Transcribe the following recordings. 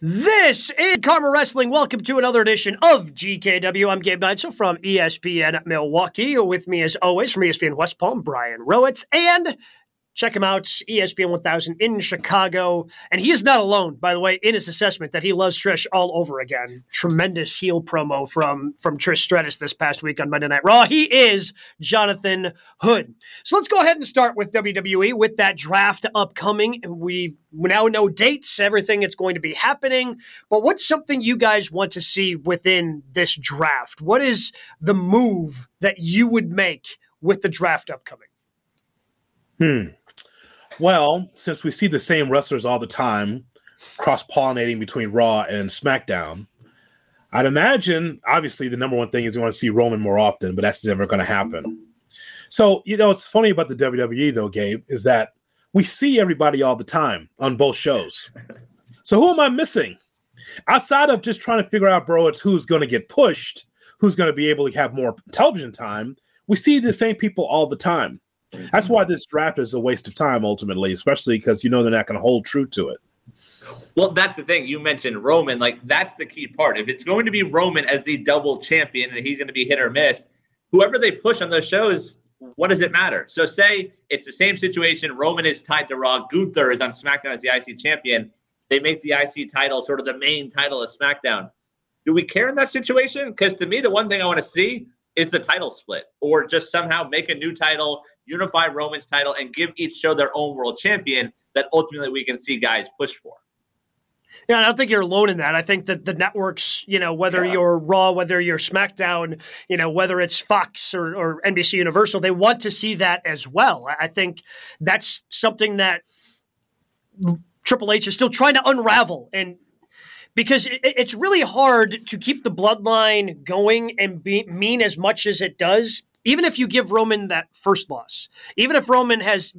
This is Karma Wrestling. Welcome to another edition of GKW. I'm Gabe Neitzel from ESPN Milwaukee. With me, as always, from ESPN West Palm, Brian Rowitz, and Check him out, ESPN 1000 in Chicago. And he is not alone, by the way, in his assessment that he loves Trish all over again. Tremendous heel promo from, from Trish Stratus this past week on Monday Night Raw. He is Jonathan Hood. So let's go ahead and start with WWE with that draft upcoming. We now know dates, everything that's going to be happening. But what's something you guys want to see within this draft? What is the move that you would make with the draft upcoming? Hmm. Well, since we see the same wrestlers all the time, cross pollinating between Raw and SmackDown, I'd imagine obviously the number one thing is you want to see Roman more often, but that's never going to happen. So, you know, it's funny about the WWE though, Gabe, is that we see everybody all the time on both shows. So who am I missing? Outside of just trying to figure out, bro, it's who's going to get pushed, who's going to be able to have more television time, we see the same people all the time. That's why this draft is a waste of time ultimately, especially because you know they're not going to hold true to it. Well, that's the thing. You mentioned Roman. Like, that's the key part. If it's going to be Roman as the double champion and he's going to be hit or miss, whoever they push on those shows, what does it matter? So, say it's the same situation. Roman is tied to Raw. Gunther is on SmackDown as the IC champion. They make the IC title sort of the main title of SmackDown. Do we care in that situation? Because to me, the one thing I want to see is the title split or just somehow make a new title, unify Roman's title, and give each show their own world champion that ultimately we can see guys push for. Yeah, I don't think you're alone in that. I think that the networks, you know, whether yeah. you're Raw, whether you're SmackDown, you know, whether it's Fox or, or NBC Universal, they want to see that as well. I think that's something that Triple H is still trying to unravel and because it, it's really hard to keep the bloodline going and be, mean as much as it does even if you give Roman that first loss, even if Roman has,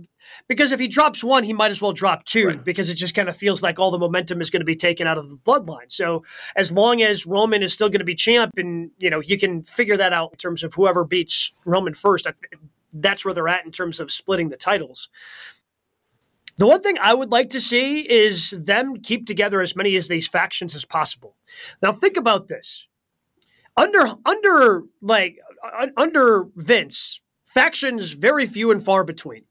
because if he drops one, he might as well drop two right. because it just kind of feels like all the momentum is going to be taken out of the bloodline. So as long as Roman is still going to be champ, and you know you can figure that out in terms of whoever beats Roman first, that's where they're at in terms of splitting the titles. The one thing I would like to see is them keep together as many of these factions as possible. Now think about this. Under under like uh, uh, under Vince, factions very few and far between.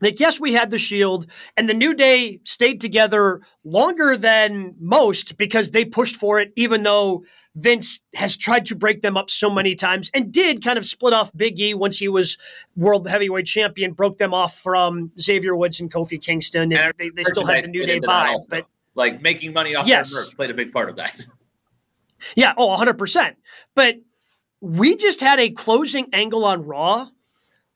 Like, yes, we had the Shield, and the New Day stayed together longer than most because they pushed for it, even though Vince has tried to break them up so many times and did kind of split off Big E once he was World Heavyweight Champion, broke them off from Xavier Woods and Kofi Kingston, and, and they, they still had the New Day vibe. But like making money off yes. their merch played a big part of that. Yeah, oh, 100%. But we just had a closing angle on Raw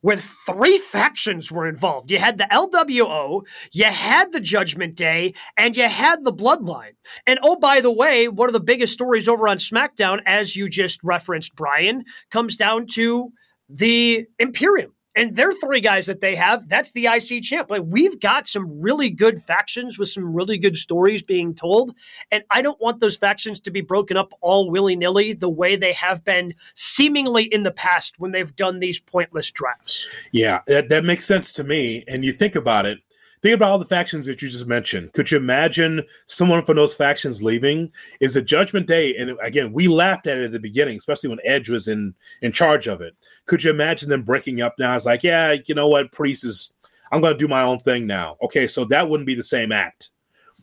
where three factions were involved. You had the LWO, you had the Judgment Day, and you had the Bloodline. And oh, by the way, one of the biggest stories over on SmackDown, as you just referenced, Brian, comes down to the Imperium and they're three guys that they have. That's the IC champ. Like we've got some really good factions with some really good stories being told, and I don't want those factions to be broken up all willy nilly the way they have been seemingly in the past when they've done these pointless drafts. Yeah, that, that makes sense to me. And you think about it, Think about all the factions that you just mentioned. Could you imagine someone from those factions leaving? Is a Judgment Day, and again, we laughed at it at the beginning, especially when Edge was in in charge of it. Could you imagine them breaking up now? It's like, yeah, you know what, Priest is. I'm going to do my own thing now. Okay, so that wouldn't be the same act.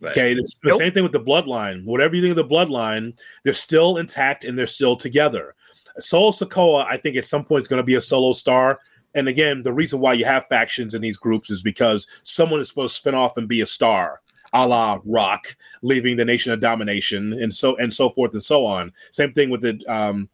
Right. Okay, it's the nope. same thing with the bloodline. Whatever you think of the bloodline, they're still intact and they're still together. Solo Sikoa, I think at some point is going to be a solo star. And again, the reason why you have factions in these groups is because someone is supposed to spin off and be a star, a la Rock, leaving the Nation of Domination, and so and so forth and so on. Same thing with the um,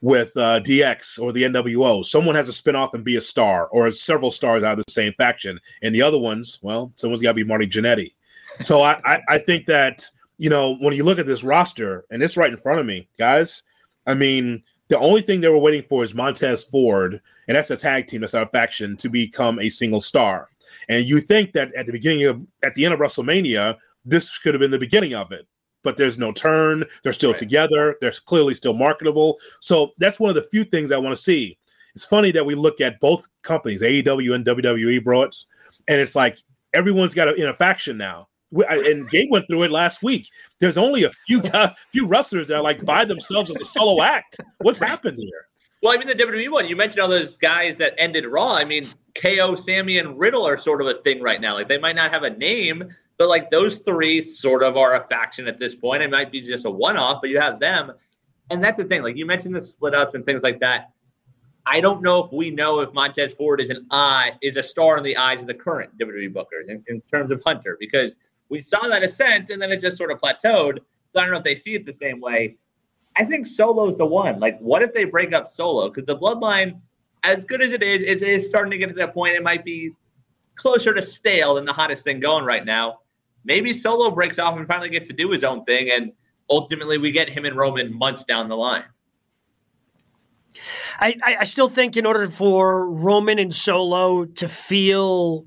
with uh, DX or the NWO. Someone has to spin off and be a star, or several stars out of the same faction, and the other ones, well, someone's got to be Marty Jannetty. So I, I, I think that you know when you look at this roster, and it's right in front of me, guys. I mean, the only thing they were waiting for is Montez Ford, and that's a tag team, that's not a faction, to become a single star. And you think that at the beginning of, at the end of WrestleMania, this could have been the beginning of it. But there's no turn. They're still right. together. They're clearly still marketable. So that's one of the few things I want to see. It's funny that we look at both companies, AEW and WWE, bro, and it's like everyone's got a, in a faction now and Gabe went through it last week. There's only a few guys, few wrestlers that are like by themselves as a solo act. What's happened here? Well, I mean the WWE one. You mentioned all those guys that ended Raw. I mean, KO, Sammy, and Riddle are sort of a thing right now. Like they might not have a name, but like those three sort of are a faction at this point. It might be just a one off, but you have them. And that's the thing. Like you mentioned the split ups and things like that. I don't know if we know if Montez Ford is an eye is a star in the eyes of the current WWE bookers in, in terms of Hunter because we saw that ascent and then it just sort of plateaued. So I don't know if they see it the same way. I think Solo's the one. Like, what if they break up Solo? Because the bloodline, as good as it is, it is starting to get to that point. It might be closer to stale than the hottest thing going right now. Maybe Solo breaks off and finally gets to do his own thing, and ultimately we get him and Roman months down the line. I, I still think in order for Roman and Solo to feel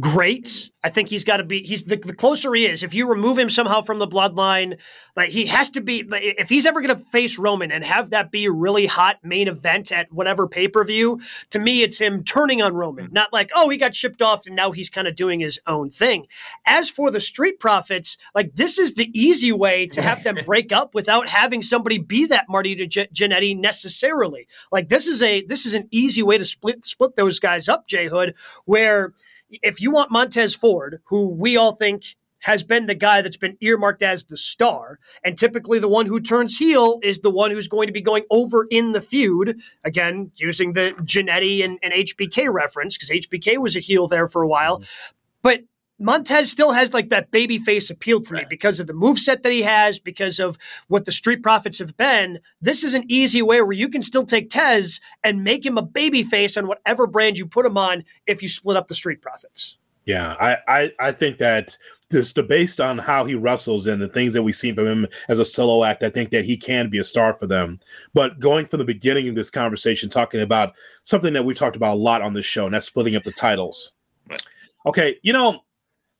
great. I think he's got to be. He's the, the closer he is. If you remove him somehow from the bloodline, like he has to be. Like, if he's ever going to face Roman and have that be a really hot main event at whatever pay per view, to me, it's him turning on Roman, mm-hmm. not like oh he got shipped off and now he's kind of doing his own thing. As for the Street Profits, like this is the easy way to have them break up without having somebody be that Marty to Jannetty necessarily. Like this is a this is an easy way to split split those guys up, Jay Hood, where if you want Montez Ford, who we all think has been the guy that's been earmarked as the star, and typically the one who turns heel is the one who's going to be going over in the feud. Again, using the Jannetty and, and HBK reference, because HBK was a heel there for a while. Mm-hmm. But Montez still has like that baby face appeal to right. me because of the move set that he has, because of what the Street Profits have been. This is an easy way where you can still take Tez and make him a baby face on whatever brand you put him on if you split up the Street Profits. Yeah, I, I, I think that just based on how he wrestles and the things that we see from him as a solo act, I think that he can be a star for them. But going from the beginning of this conversation, talking about something that we've talked about a lot on this show, and that's splitting up the titles. Right. Okay, you know,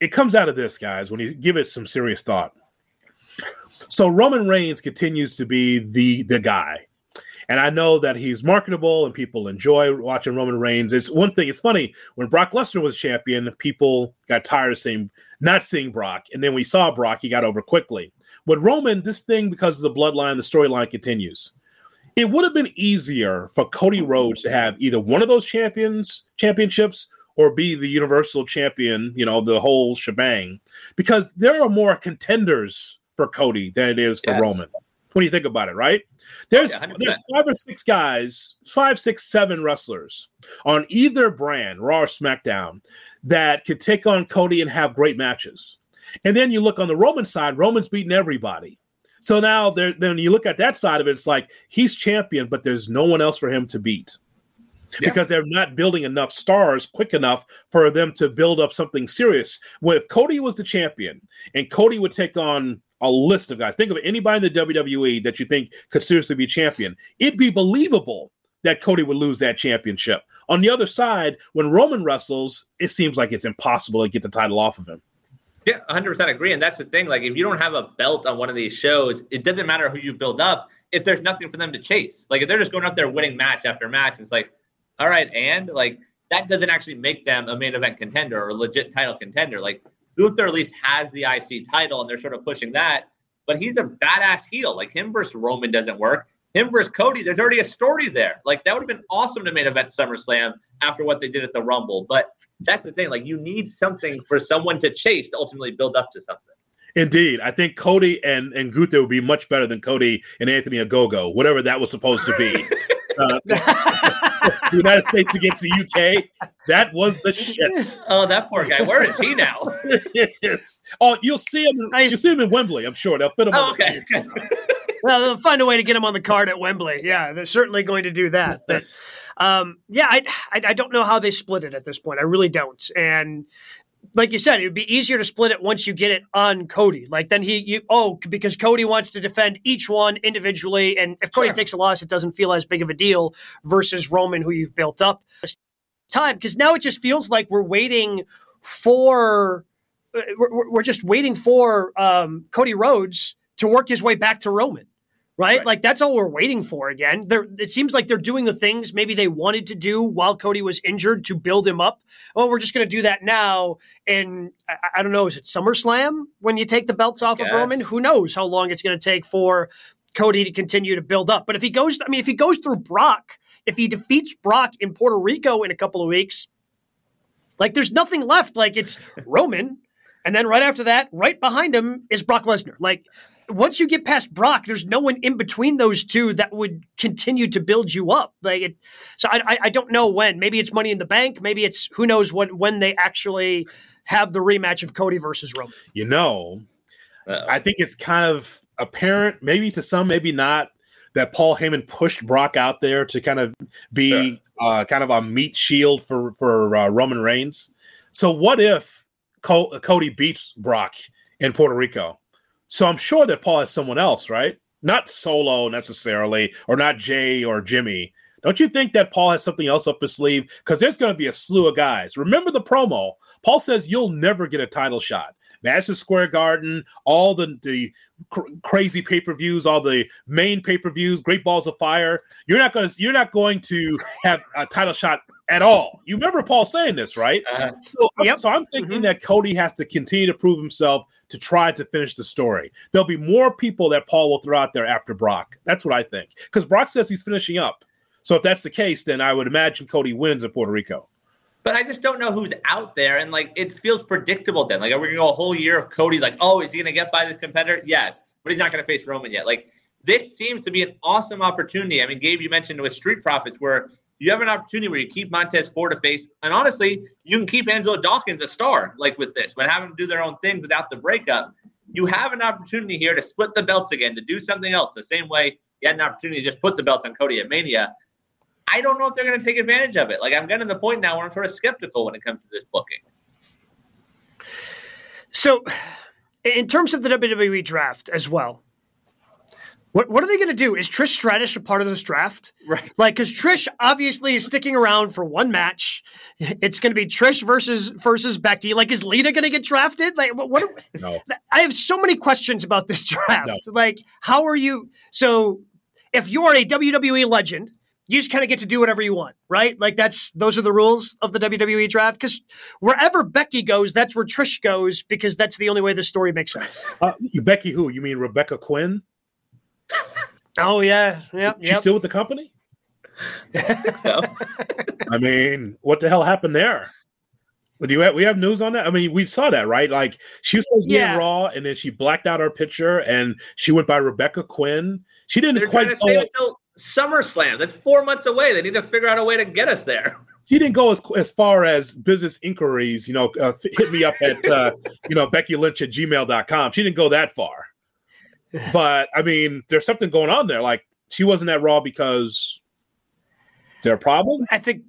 it comes out of this, guys, when you give it some serious thought. So Roman Reigns continues to be the the guy. And I know that he's marketable and people enjoy watching Roman Reigns. It's one thing, it's funny, when Brock Lesnar was champion, people got tired of seeing not seeing Brock. And then we saw Brock, he got over quickly. With Roman, this thing, because of the bloodline, the storyline continues. It would have been easier for Cody Rhodes to have either one of those champions championships or be the universal champion, you know, the whole shebang, because there are more contenders for Cody than it is for yes. Roman. When you think about it, right? There's yeah, there's five or six guys, five, six, seven wrestlers on either brand, Raw or SmackDown, that could take on Cody and have great matches. And then you look on the Roman side, Roman's beating everybody. So now then you look at that side of it, it's like he's champion, but there's no one else for him to beat yeah. because they're not building enough stars quick enough for them to build up something serious. Well, if Cody was the champion and Cody would take on a list of guys, think of anybody in the WWE that you think could seriously be champion, it'd be believable that Cody would lose that championship. On the other side, when Roman wrestles, it seems like it's impossible to get the title off of him. Yeah, 100% agree. And that's the thing. Like, if you don't have a belt on one of these shows, it doesn't matter who you build up if there's nothing for them to chase. Like, if they're just going up there winning match after match, it's like, all right, and like that doesn't actually make them a main event contender or a legit title contender. Like Gunther at least has the IC title and they're sort of pushing that, but he's a badass heel. Like him versus Roman doesn't work. Him versus Cody, there's already a story there. Like that would have been awesome to main event SummerSlam after what they did at the Rumble. But that's the thing. Like you need something for someone to chase to ultimately build up to something. Indeed, I think Cody and and Gunther would be much better than Cody and Anthony Ogogo, whatever that was supposed to be. Uh, the United States against the UK. That was the shits. Oh, that poor guy. Where is he now? yes. Oh, you'll see him. You'll see him in Wembley. I'm sure they'll fit him. Oh, okay. well, they'll find a way to get him on the card at Wembley. Yeah, they're certainly going to do that. But um, yeah, I, I, I don't know how they split it at this point. I really don't. And like you said, it would be easier to split it once you get it on Cody. Like then he, you oh, because Cody wants to defend each one individually, and if Cody sure. takes a loss, it doesn't feel as big of a deal versus Roman, who you've built up time. Because now it just feels like we're waiting for, we're, we're just waiting for um, Cody Rhodes to work his way back to Roman. Right? Right. Like that's all we're waiting for again. They're, it seems like they're doing the things maybe they wanted to do while Cody was injured to build him up. Oh, we're just going to do that now. And I, I don't know, is it SummerSlam when you take the belts off of Roman? Who knows how long it's going to take for Cody to continue to build up. But if he goes, I mean, if he goes through Brock, if he defeats Brock in Puerto Rico in a couple of weeks, like there's nothing left. Like it's Roman. And then right after that, right behind him is Brock Lesnar. Like once you get past Brock, there's no one in between those two that would continue to build you up. Like it, so I, I, I don't know when. Maybe it's Money in the Bank. Maybe it's who knows what when they actually have the rematch of Cody versus Roman. You know, Uh-oh. I think it's kind of apparent, maybe to some, maybe not, that Paul Heyman pushed Brock out there to kind of be uh, kind of a meat shield for for uh, Roman Reigns. So what if Co- Cody beats Brock in Puerto Rico? So I'm sure that Paul has someone else, right? Not Solo necessarily, or not Jey or Jimmy. Don't you think that Paul has something else up his sleeve? Because there's going to be a slew of guys. Remember the promo. Paul says you'll never get a title shot. Madison Square Garden, all the the cr- crazy pay per views, all the main pay per views, Great Balls of Fire. You're not going to you're not going to have a title shot at all. You remember Paul saying this, right? Uh, So, I'm- Yep. so I'm thinking Mhm. that Cody has to continue to prove himself to try to finish the story. There'll be more people that Paul will throw out there after Brock. That's what I think. Because Brock says he's finishing up. So if that's the case, then I would imagine Cody wins in Puerto Rico. But I just don't know who's out there, and like it feels predictable. Then, like, are we gonna go a whole year of Cody? Like, oh, is he gonna get by this competitor? Yes, but he's not gonna face Roman yet. Like, this seems to be an awesome opportunity. I mean, Gabe, you mentioned with Street Profits, where you have an opportunity where you keep Montez Ford a face, and honestly, you can keep Angelo Dawkins a star, like with this, but have them do their own thing without the breakup. You have an opportunity here to split the belts again, to do something else, the same way you had an opportunity to just put the belts on Cody at Mania. I don't know if they're going to take advantage of it. Like I'm getting to the point now where I'm sort of skeptical when it comes to this booking. So, in terms of the WWE draft as well, what what are they going to do? Is Trish Stratus a part of this draft? Right. Like, because Trish obviously is sticking around for one match. It's going to be Trish versus versus Becky. Like, is Lita going to get drafted? Like, what? what No. I have so many questions about this draft. No. Like, how are you? So, if you are a WWE legend, you just kind of get to do whatever you want, right? Like that's those are the rules of the WWE draft. Because wherever Becky goes, that's where Trish goes, because that's the only way the story makes sense. Uh, Becky, who? You mean Rebecca Quin? Oh yeah, yeah, She's yeah. still with the company? So I mean, what the hell happened there? Do you have, we have news on that? I mean, we saw that, right? Like she was supposed to Yeah. in Raw, and then she blacked out her picture, and she went by Rebecca Quin. She didn't they're quite trying to go, save it till SummerSlam. Four months away. They need to figure out a way to get us there. she didn't go as as far as business inquiries. You know, uh, hit me up at uh, you know Becky Lynch at gmail.com. She didn't go that far. But I mean, there's something going on there. Like she wasn't at Raw because there a problem. I think.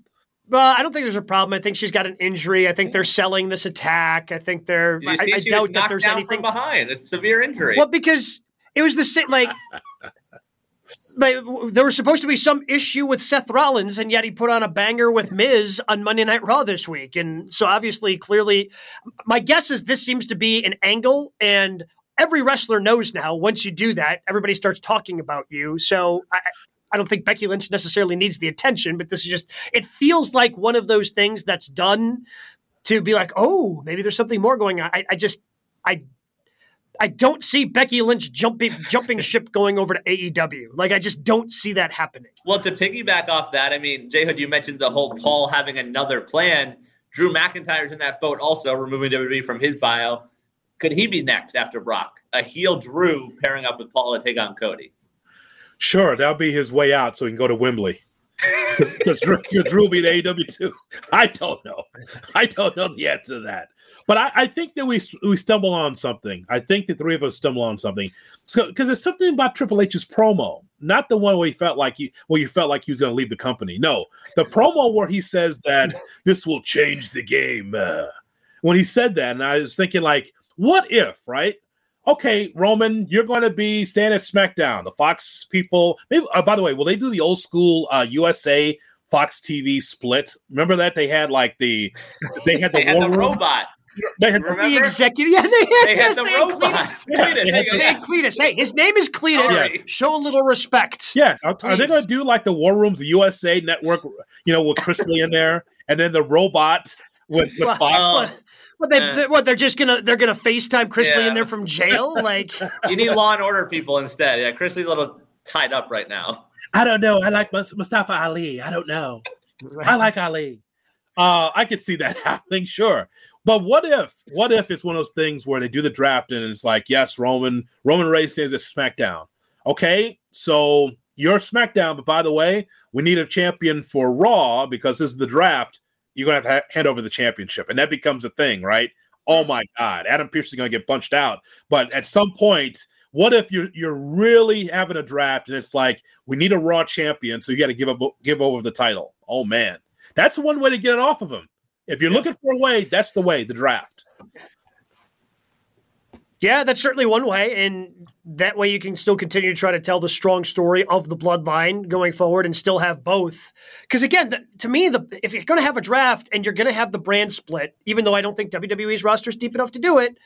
Well, I don't think there's a problem. I think she's got an injury. I think they're selling this attack. I think they're. You I, see I she doubt was that there's down anything. from behind? It's severe injury. Well, because it was the same. Like, like there was supposed to be some issue with Seth Rollins, and yet he put on a banger with Miz on Monday Night Raw this week. And so, obviously, clearly, my guess is this seems to be an angle, and every wrestler knows now. Once you do that, everybody starts talking about you. So. I, I don't think Becky Lynch necessarily needs the attention, but this is just, it feels like one of those things that's done to be like, oh, maybe there's something more going on. I, I just, I I don't see Becky Lynch jumping jumping ship going over to AEW. Like I just don't see that happening. Well, to piggyback off that, I mean, Jay Hood, you mentioned the whole Paul having another plan. Drew McIntyre's in that boat also, removing WWE from his bio. Could he be next after Brock? A heel Drew pairing up with Paul to take on Cody. Sure, that'll be his way out, so he can go to Wembley. Because Drew, Drew will be in AEW too. I don't know. I don't know the answer to that. But I, I think that we we stumble on something. I think the three of us stumble on something. So because there's something about Triple H's promo, not the one where he felt like he where you felt like he was going to leave the company. No, the promo where he says that this will change the game. Uh, when he said that, and I was thinking like, what if, right? okay, Roman, you're going to be staying at SmackDown. The Fox people, maybe, uh, by the way, will they do the old school uh, USA Fox TV split? Remember that they had like the they had the They had war the robot. They had, Remember? the executive. Yeah, they had, They had the they had Cleatus. Yeah, Cleatus, they had they go, They had yes. Cleatus. Hey, his name is Cleatus. All right. Show a little respect. yes, are, are they going to do like the War Rooms, the USA Network? You know, with Chris Lee in there, and then the robot with with Well, Fox. Oh. What, what they, Uh. they- what they're just gonna they're gonna FaceTime Chris Lee Yeah. in there from jail? Like You need Law and Order people instead. Yeah, Chris Lee's a little tied up right now. I don't know. I like Mustafa Ali. I don't know. I like Ali. Uh, I could see that happening, sure. But what if, what if it's one of those things where they do the draft and it's like, yes, Roman, Roman Reigns stays at SmackDown. Okay, so you're SmackDown, but by the way, we need a champion for Raw because this is the draft. You're gonna have to hand over the championship, and that becomes a thing, right? Oh mm. my God, Adam Pearce is gonna get punched out. But at some point, what if you're you're really having a draft and it's like we need a Raw champion, so you got to give up give over the title? Oh man, that's one way to get it off of him. If you're looking for a way, that's the way. The draft. Yeah, that's certainly one way, and that way you can still continue to try to tell the strong story of the bloodline going forward, and still have both. Because again, the, to me, the if you're going to have a draft and you're going to have the brand split, even though I don't think WWE's roster is deep enough to do it,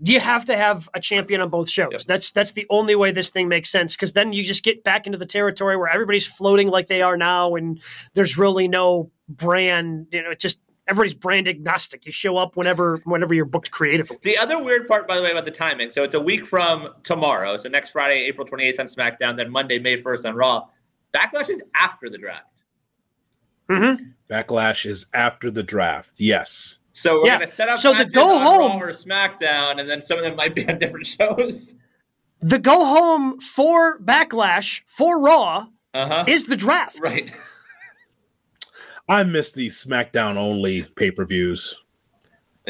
you have to have a champion on both shows. Yep. That's that's the only way this thing makes sense. Because then you just get back into the territory where everybody's floating like they are now, and there's really no brand. You know, it's just everybody's brand agnostic. You show up whenever whenever you're booked creatively. The other weird part, by the way, about the timing. So it's a week from tomorrow. So next Friday, April 28th on SmackDown, then Monday, May 1st on Raw. Backlash is after the draft. Mm-hmm. Backlash is after the draft. Yes. So we're Yeah. going to set up So the go on home- Raw or SmackDown, and then some of them might be on different shows. The go home for Backlash for Raw Uh huh. is the draft. Right. I miss these SmackDown only pay per views.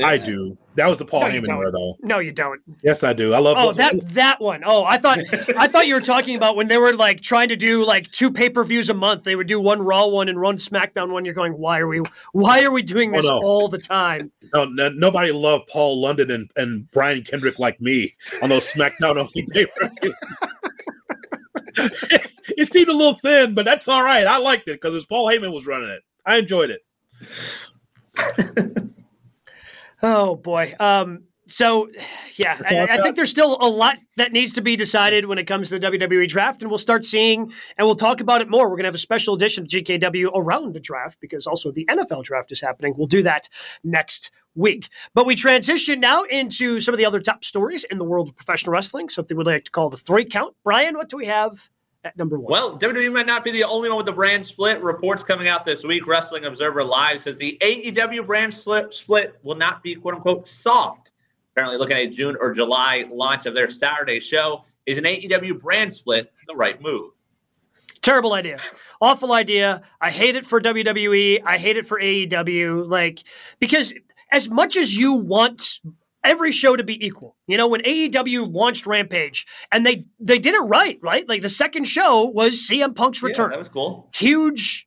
I do. That was the Paul No, you Heyman era, though. No, you don't. Yes, I do. I love. Oh, that that one. Oh, I thought I thought you were talking about when they were like trying to do like two pay per views a month. They would do one Raw one and one SmackDown one. You're going, why are we why are we doing Oh, this no. all the time? No, no, nobody loved Paul London and, and Brian Kendrick like me on those SmackDown only pay per views. it seemed a little thin, but that's all right. I liked it because it was Paul Heyman was running it. I enjoyed it. Oh boy. Um. So, yeah, I, I think there's still a lot that needs to be decided when it comes to the WWE draft, and we'll start seeing, and we'll talk about it more. We're going to have a special edition of GKW around the draft because also the NFL draft is happening. We'll do that next week. But we transition now into some of the other top stories in the world of professional wrestling, something we'd like to call the three count. Brian, what do we have at number one? Well, WWE might not be the only one with the brand split. Reports coming out this week. Wrestling Observer Live says the AEW brand split, split will not be quote unquote soft. Apparently, looking at June or July launch of their Saturday show is an AEW brand split the right move. Terrible idea. Awful idea. I hate it for WWE. I hate it for AEW. Like, because as much as you want every show to be equal, you know, when AEW launched Rampage and they they did it right, right? Like the second show was CM Punk's Yeah, return. that was cool. huge,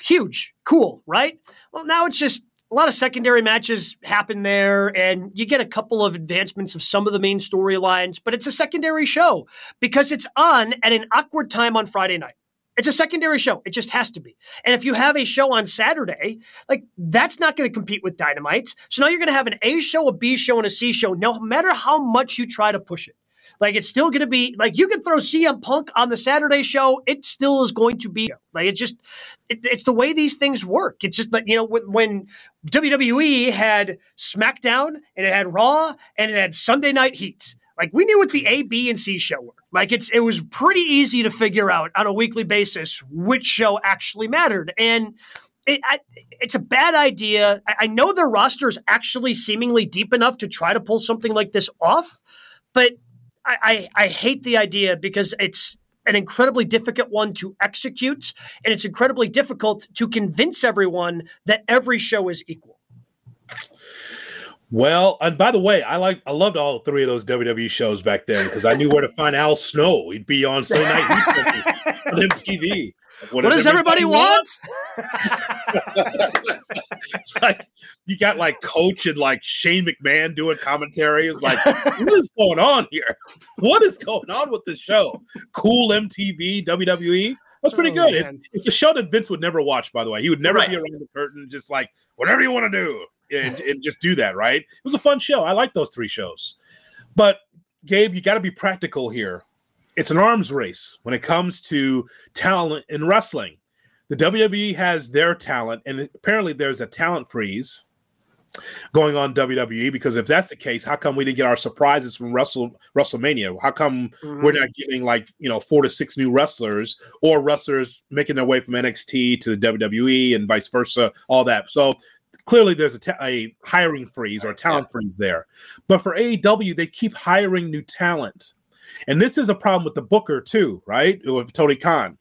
huge, cool, right? Well, now it's just a lot of secondary matches happen there, and you get a couple of advancements of some of the main storylines, but it's a secondary show because it's on at an awkward time on Friday night. It's a secondary show. It just has to be. And if you have a show on Saturday, like that's not going to compete with Dynamite. So now you're going to have an A show, a B show, and a C show, no matter how much you try to push it. Like it's still going to be like you can throw CM Punk on the Saturday show, it still is going to be like it just it, it's the way these things work. It's just like you know when, when WWE had SmackDown and it had Raw and it had Sunday Night Heat. Like we knew what the A, B, and C show were. Like it's it was pretty easy to figure out on a weekly basis which show actually mattered. And it, I, it's a bad idea. I, I know their roster is actually seemingly deep enough to try to pull something like this off, but I, I, I hate the idea because it's an incredibly difficult one to execute, and it's incredibly difficult to convince everyone that every show is equal. Well, and by the way, I like I loved all three of those WWE shows back then because I knew where to find Al Snow. He'd be on Sunday Night on MTV. What, does everybody want? it's like you got like Coach and like Shane McMahon doing commentary. It's like, what is going on here? What is going on with this show? Cool MTV, WWE. That's pretty Oh, good. It's, it's a show that Vince would never watch, by the way. He would never Right. be around the curtain, just like whatever you want to do. And, and just do that, right? It was a fun show. I like those three shows. But Gabe, you got to be practical here. It's an arms race when it comes to talent in wrestling. The WWE has their talent, and apparently there's a talent freeze going on WWE because if that's the case, how come we didn't get our surprises from Wrestle WrestleMania? How come mm-hmm. we're not getting like you know four to six new wrestlers or wrestlers making their way from NXT to the WWE and vice versa? All that. So clearly there's a, ta- a hiring freeze or a talent freeze there. But for AEW, they keep hiring new talent. And this is a problem with the booker too, right? With Tony Khan.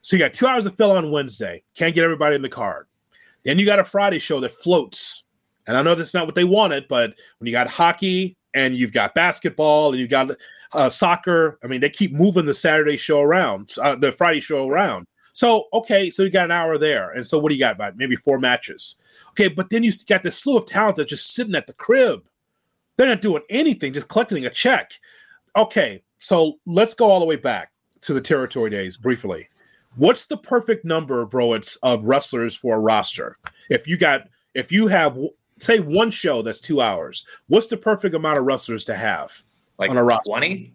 So you got two hours to fill on Wednesday. Can't get everybody in the card. Then you got a Friday show that floats and I know that's not what they wanted, but when you got hockey and you've got basketball and you've got uh, soccer, I mean, they keep moving the Saturday show around, uh, the Friday show around. So, okay, so you got an hour there. And so what do you got? About maybe four matches. Okay, but then you got this slew of talent that's just sitting at the crib. They're not doing anything, just collecting a check. Okay, so let's go all the way back to the territory days briefly. What's the perfect number, bro? It's of wrestlers for a roster. If you got, if you have say one show that's two hours. What's the perfect amount of wrestlers to have like on a roster? 20?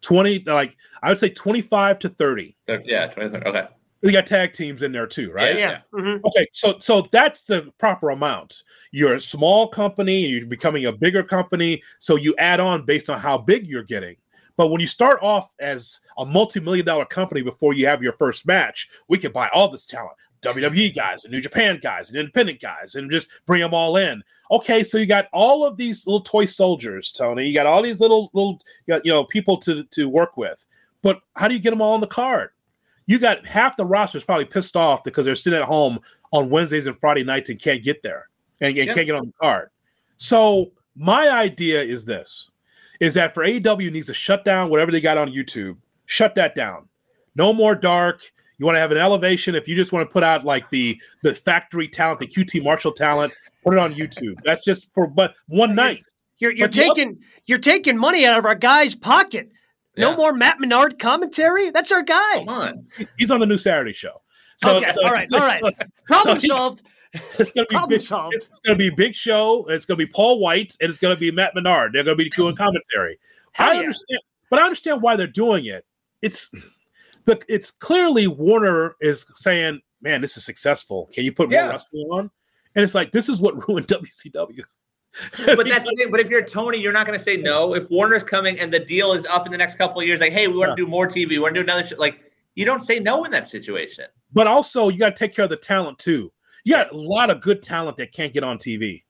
20, like I would say 25 to 30. Yeah, 20, okay. You got tag teams in there too, right? Yeah. yeah. Mm-hmm. Okay, so so that's the proper amount. You're a small company, and you're becoming a bigger company, so you add on based on how big you're getting. But when you start off as a multi-million dollar company before you have your first match, we can buy all this talent. WWE guys and New Japan guys and independent guys and just bring them all in. Okay, so you got all of these little toy soldiers, Tony. You got all these little little you know people to to work with. But how do you get them all on the card? You got half the roster is probably pissed off because they're sitting at home on Wednesdays and Friday nights and can't get there and, and can't get on the card. So my idea is this: is that for AEW needs to shut down whatever they got on YouTube, shut that down. No more dark you want to have an elevation. If you just want to put out like the the factory talent, the QT Marshall talent, put it on YouTube. That's just for but one night. You're you're taking other- you're taking money out of our guy's pocket. No more Matt Menard commentary. That's our guy. Come on, he's on the new Saturday show. So, okay, so, all right, all right. Problem so solved. It's gonna be Problem big, solved. It's gonna be big show. It's gonna be Paul White, and it's gonna be Matt Menard. They're gonna be doing commentary. Hell I yeah. understand, but I understand why they're doing it. It's but it's clearly Warner is saying, "Man, this is successful. Can you put more yeah. wrestling on?" And it's like this is what ruined WCW. but that's the thing. But if you're Tony, you're not going to say no. If Warner's coming and the deal is up in the next couple of years, like, hey, we want to yeah. do more TV, we want to do another show. Like, you don't say no in that situation. But also, you got to take care of the talent too. You got a lot of good talent that can't get on TV.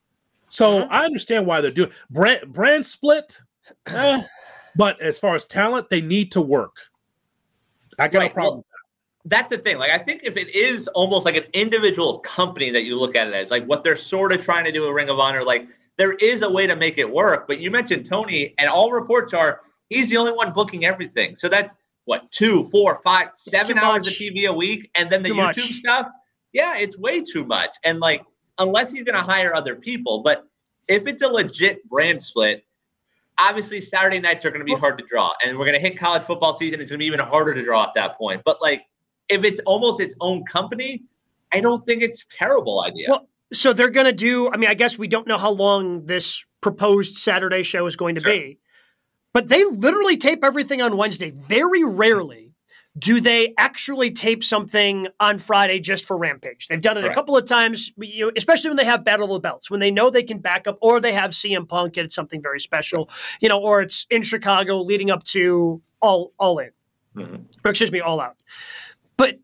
So uh-huh. I understand why they're doing brand brand split. Eh, but as far as talent, they need to work. I got right. a problem. Well, that's the thing. Like, I think if it is almost like an individual company that you look at it as, like what they're sort of trying to do with Ring of Honor, like there is a way to make it work. But you mentioned Tony, and all reports are he's the only one booking everything. So that's what two, four, five, seven hours much. of TV a week, and then the YouTube much. stuff. Yeah, it's way too much. And like, unless he's going to hire other people, but if it's a legit brand split, obviously Saturday nights are going to be hard to draw, and we're going to hit college football season. It's going to be even harder to draw at that point. But like, if it's almost its own company, I don't think it's terrible idea. Well, so they're going to do. I mean, I guess we don't know how long this proposed Saturday show is going to sure. be, but they literally tape everything on Wednesday. Very rarely do they actually tape something on Friday just for Rampage? They've done it a couple of times, you know, especially when they have Battle of the Belts, when they know they can back up, or they have CM Punk and it's something very special, you know, or it's in Chicago leading up to All All In, mm-hmm. or excuse me, All Out. But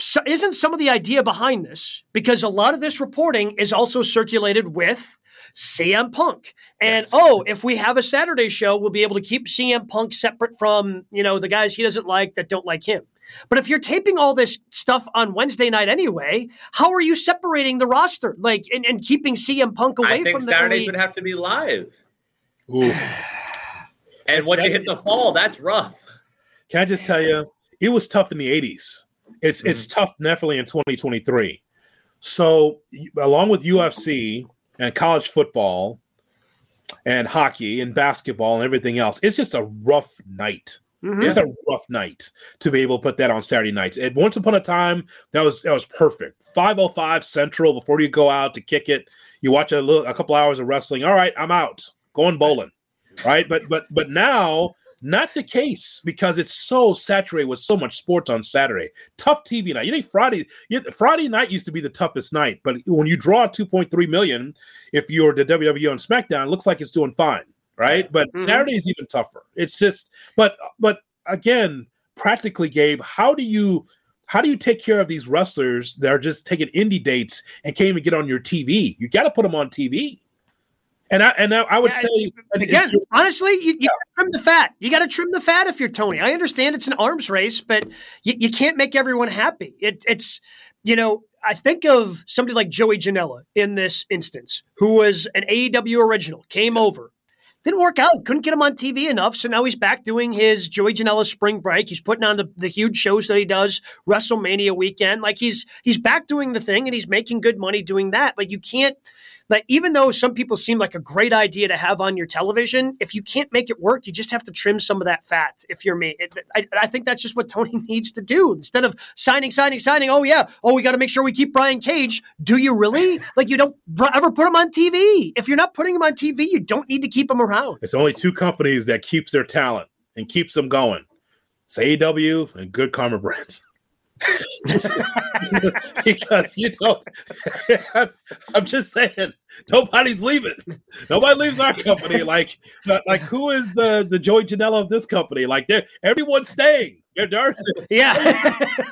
so isn't some of the idea behind this because a lot of this reporting is also circulated with CM Punk. And yes. oh, if we have a Saturday show, we'll be able to keep CM Punk separate from, you know, the guys he doesn't like that don't like him. But if you're taping all this stuff on Wednesday night anyway, how are you separating the roster? Like and, and keeping CM Punk away I think from the Saturdays elite? would have to be live. and once you hit the fall, that's rough. Can I just tell you, it was tough in the 80s. It's mm-hmm. it's tough definitely in 2023. So along with UFC, and college football and hockey and basketball and everything else. It's just a rough night. Mm-hmm. It's a rough night to be able to put that on Saturday nights. And once upon a time, that was that was perfect. Five oh five Central before you go out to kick it. You watch a little, a couple hours of wrestling. All right, I'm out. Going bowling. Right, but but but now not the case because it's so saturated with so much sports on Saturday. Tough TV night. You think Friday? You, Friday night used to be the toughest night, but when you draw 2.3 million, if you're the WWE on SmackDown, it looks like it's doing fine, right? But mm-hmm. Saturday is even tougher. It's just, but but again, practically, Gabe, how do you? How do you take care of these wrestlers that are just taking indie dates and can't even get on your TV? You got to put them on TV. And I and I, I would yeah, say again, honestly, you, you yeah. trim the fat. You got to trim the fat if you're Tony. I understand it's an arms race, but you, you can't make everyone happy. It, it's you know, I think of somebody like Joey Janela in this instance, who was an AEW original, came over, didn't work out, couldn't get him on TV enough. So now he's back doing his Joey Janela spring break. He's putting on the, the huge shows that he does, WrestleMania weekend. Like he's he's back doing the thing and he's making good money doing that. Like you can't like even though some people seem like a great idea to have on your television, if you can't make it work, you just have to trim some of that fat. If you're me, it, I, I, think that's just what Tony needs to do instead of signing, signing, signing. Oh yeah, oh we got to make sure we keep Brian Cage. Do you really? Like you don't ever put him on TV. If you're not putting him on TV, you don't need to keep him around. It's only two companies that keeps their talent and keeps them going. It's AEW and Good Karma Brands. because you don't. I'm just saying, nobody's leaving. Nobody leaves our company. Like, like who is the the Joey Janela of this company? Like, they're everyone's staying. They're dark. Yeah,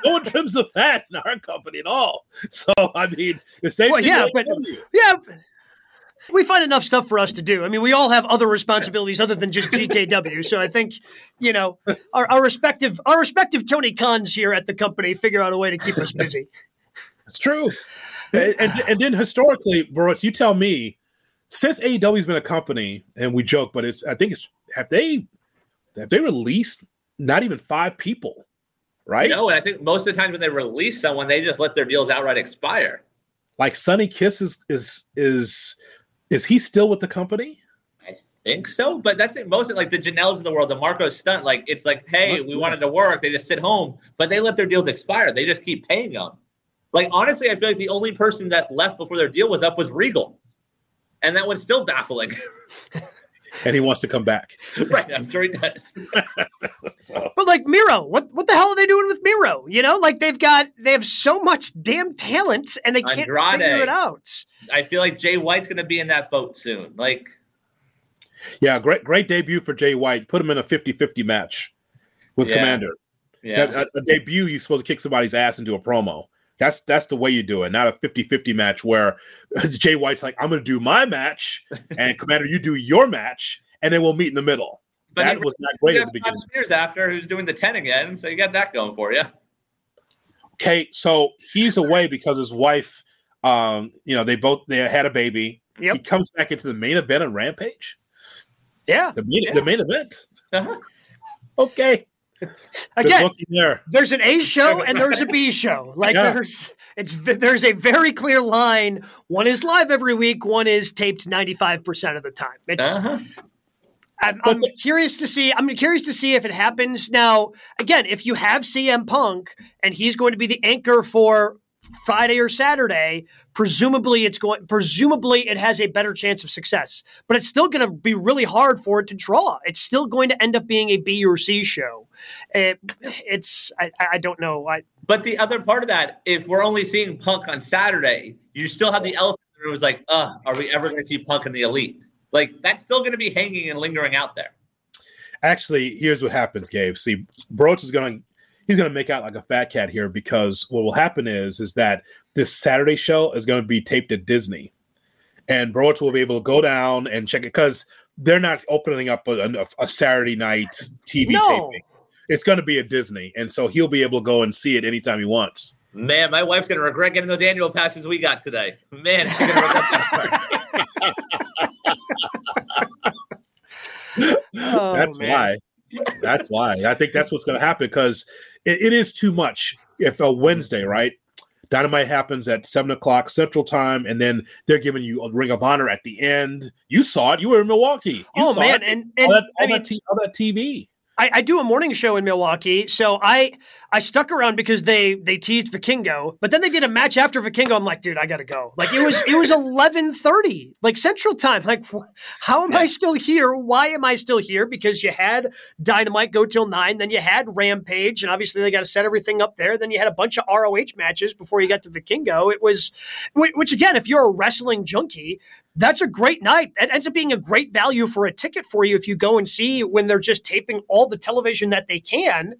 no one trims the fat in our company at all. So I mean, the same. Well, yeah, but yeah we find enough stuff for us to do. I mean, we all have other responsibilities other than just GKW. so I think, you know, our, our respective our respective Tony Khans here at the company figure out a way to keep us busy. It's true. and, and, and then historically, Boris, you tell me, since AEW's been a company, and we joke, but it's I think it's have they have they released not even five people, right? No, and I think most of the time when they release someone, they just let their deals outright expire. Like Sonny Kiss is is is is he still with the company? I think so, but that's it. Most of like the Janelas of the world, the Marko Stunt, like it's like, hey, we wanted to work. They just sit home, but they let their deals expire. They just keep paying them. Like honestly, I feel like the only person that left before their deal was up was Regal, and that was still baffling. and he wants to come back. right, I'm sure he does. so. But like Miro, what what the hell are they doing with Miro? You know, like they've got they have so much damn talent and they can't Andrade. figure it out. I feel like Jay White's going to be in that boat soon. Like, yeah, great great debut for Jay White. Put him in a 50-50 match with yeah. Komander. Yeah, a, a debut, you're supposed to kick somebody's ass into a promo. That's that's the way you do it, not a 50-50 match where Jay White's like, I'm gonna do my match, and Komander, you do your match, and then we'll meet in the middle. But that was not great at the beginning. Spears after who's doing the 10 again, so you got that going for you. Okay, so he's away because his wife, um, you know, they both they had a baby. Yep. He comes back into the main event on Rampage. Yeah, the main, yeah. the main event. Uh-huh. Okay. Again, there. there's an A show and there's a B show. Like yeah. there's it's there's a very clear line. One is live every week. One is taped 95 percent of the time. It's. Uh-huh. I'm, I'm curious to see. I'm curious to see if it happens now. Again, if you have CM Punk and he's going to be the anchor for Friday or Saturday, presumably it's going presumably it has a better chance of success. But it's still going to be really hard for it to draw. It's still going to end up being a B or C show. It, it's I, I don't know. I, but the other part of that, if we're only seeing Punk on Saturday, you still have the elephant in the room. Is like, uh, are we ever going to see Punk in the Elite? Like that's still going to be hanging and lingering out there. Actually, here's what happens, Gabe. See, Broach is going to he's going to make out like a fat cat here because what will happen is is that this Saturday show is going to be taped at Disney, and Broach will be able to go down and check it because they're not opening up a, a, a Saturday night TV no. taping. It's going to be at Disney, and so he'll be able to go and see it anytime he wants. Man, my wife's going to regret getting those annual passes we got today. Man, she's going to regret that oh, That's man. why. That's why. I think that's what's going to happen because it, it is too much. If a Wednesday, right? Dynamite happens at seven o'clock Central Time, and then they're giving you a Ring of Honor at the end. You saw it. You were in Milwaukee. You oh man, it. and, and all, that, all, mean, that t- all that TV. I, I, do a morning show in Milwaukee, so I I stuck around because they they teased Vikingo, but then they did a match after Vikingo. I'm like, dude, I gotta go. Like it was it was 11:30, like Central Time. Like, how am I still here? Why am I still here? Because you had Dynamite go till nine, then you had Rampage, and obviously they got to set everything up there. Then you had a bunch of ROH matches before you got to Vikingo. It was, which again, if you're a wrestling junkie, that's a great night. It ends up being a great value for a ticket for you if you go and see when they're just taping all the television that they can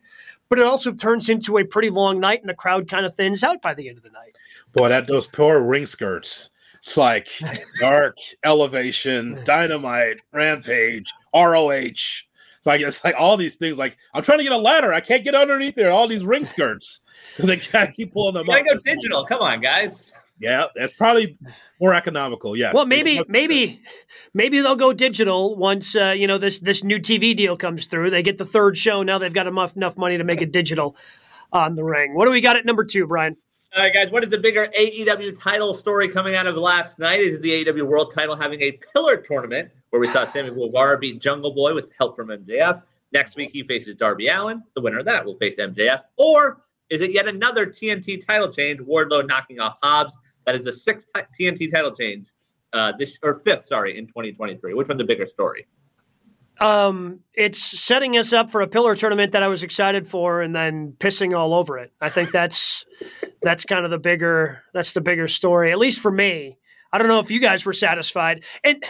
but it also turns into a pretty long night and the crowd kind of thins out by the end of the night. Boy, that those poor ring skirts. It's like dark elevation, dynamite, rampage, ROH. It's like it's like all these things. Like I'm trying to get a ladder, I can't get underneath there. All these ring skirts because they can't keep pulling them you up. Go digital. Come on, guys. Yeah, that's probably more economical. Yes. Well, maybe maybe maybe they'll go digital once uh, you know this this new TV deal comes through. They get the third show now. They've got enough enough money to make it digital on the ring. What do we got at number two, Brian? All right, guys. What is the bigger AEW title story coming out of last night? Is the AEW World Title having a pillar tournament where we saw Sammy Guevara beat Jungle Boy with help from MJF? Next week he faces Darby Allin. The winner of that will face MJF. Or is it yet another TNT title change? Wardlow knocking off Hobbs that is a sixth TNT title change uh, this or fifth, sorry, in 2023. Which one's the bigger story? Um, it's setting us up for a pillar tournament that I was excited for, and then pissing all over it. I think that's that's kind of the bigger that's the bigger story, at least for me. I don't know if you guys were satisfied, and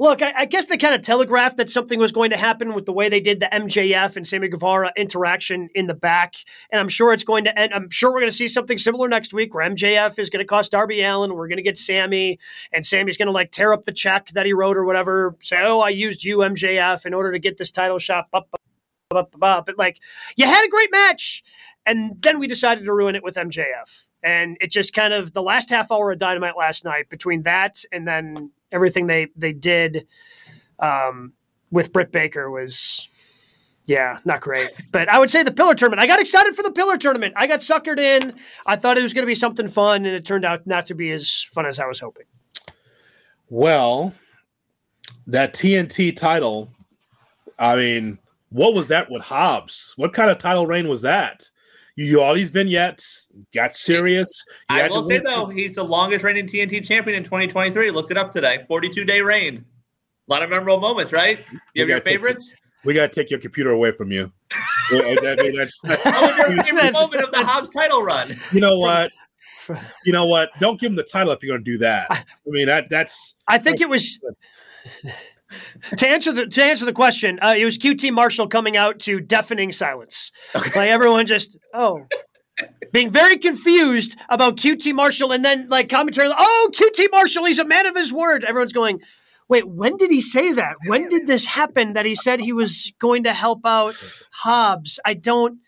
Look, I, I, guess they kind of telegraphed that something was going to happen with the way they did the MJF and Sammy Guevara interaction in the back, and I'm sure it's going to end. I'm sure we're going to see something similar next week, where MJF is going to cost Darby Allin. We're going to get Sammy, and Sammy's going to like tear up the check that he wrote or whatever. Say, "Oh, I used you, MJF, in order to get this title shot." But like, you had a great match, and then we decided to ruin it with MJF. And it just kind of the last half hour of Dynamite last night between that and then everything they they did um, with Britt Baker was yeah, not great. But I would say the pillar tournament. I got excited for the pillar tournament. I got suckered in. I thought it was going to be something fun, and it turned out not to be as fun as I was hoping. Well, that TNT title. I mean, what was that with Hobbs? What kind of title reign was that? You all these vignettes, got serious. I will say though, he's the longest reigning TNT champion in 2023. Looked it up today. 42 day reign. A lot of memorable moments, right? You have your favorites. Take, we got to take your computer away from you. I mean, that's, what was your favorite moment of the Hobbs title run? You know what? You know what? Don't give him the title if you're going to do that. I mean, that that's. I think it was to answer the to answer the question, uh, it was QT Marshall coming out to deafening silence. Okay. Like everyone just oh, being very confused about QT Marshall, and then like commentary, oh QT Marshall, he's a man of his word. Everyone's going, wait, when did he say that? When did this happen? That he said he was going to help out Hobbs? I don't.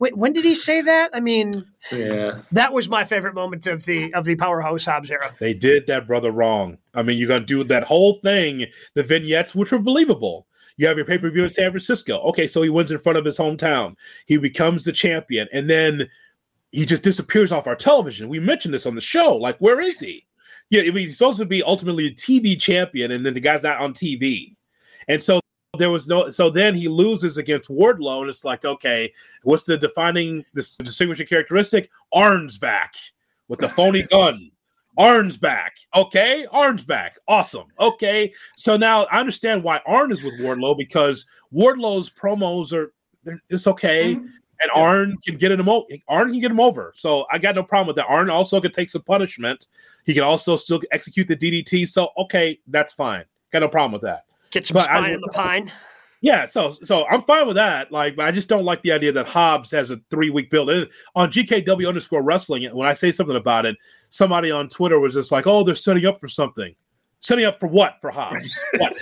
Wait, when did he say that? I mean, yeah, that was my favorite moment of the of the powerhouse Hobbs era. They did that brother wrong. I mean, you're gonna do that whole thing, the vignettes, which were believable. You have your pay per view in San Francisco. Okay, so he wins in front of his hometown. He becomes the champion, and then he just disappears off our television. We mentioned this on the show. Like, where is he? Yeah, I mean, he's supposed to be ultimately a TV champion, and then the guy's not on TV. And so there was no so then he loses against Wardlow, and it's like, okay, what's the defining this distinguishing characteristic? Arn's back with the phony gun. Arn's back. Okay, Arn's back. Awesome. Okay. So now I understand why Arn is with Wardlow because Wardlow's promos are it's okay. Mm-hmm. And. Arn can get him over. Arn can get him over. So I got no problem with that. Arn also can take some punishment. He can also still execute the DDT. So okay, that's fine. Got no problem with that. Get some but spine in the pine. Yeah, so so I'm fine with that. Like, but I just don't like the idea that Hobbs has a three week build. On GKW underscore wrestling, when I say something about it, somebody on Twitter was just like, "Oh, they're setting up for something. Setting up for what? For Hobbs? what?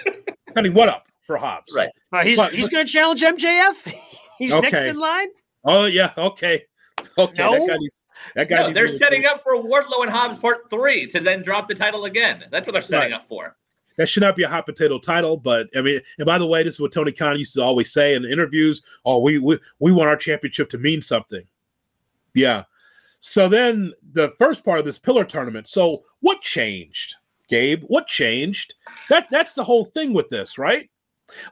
Setting what up for Hobbs? Right? Uh, he's he's going to challenge MJF. He's okay. next in line. Oh yeah, okay. Okay, no? that guy needs, that guy no, they're setting up for Wardlow and Hobbs part three to then drop the title again. That's what they're setting right. up for that should not be a hot potato title. But I mean, and by the way, this is what Tony Khan used to always say in interviews: "Oh, we we, we want our championship to mean something." Yeah. So then the first part of this pillar tournament. So what changed, Gabe? What changed? That's that's the whole thing with this, right?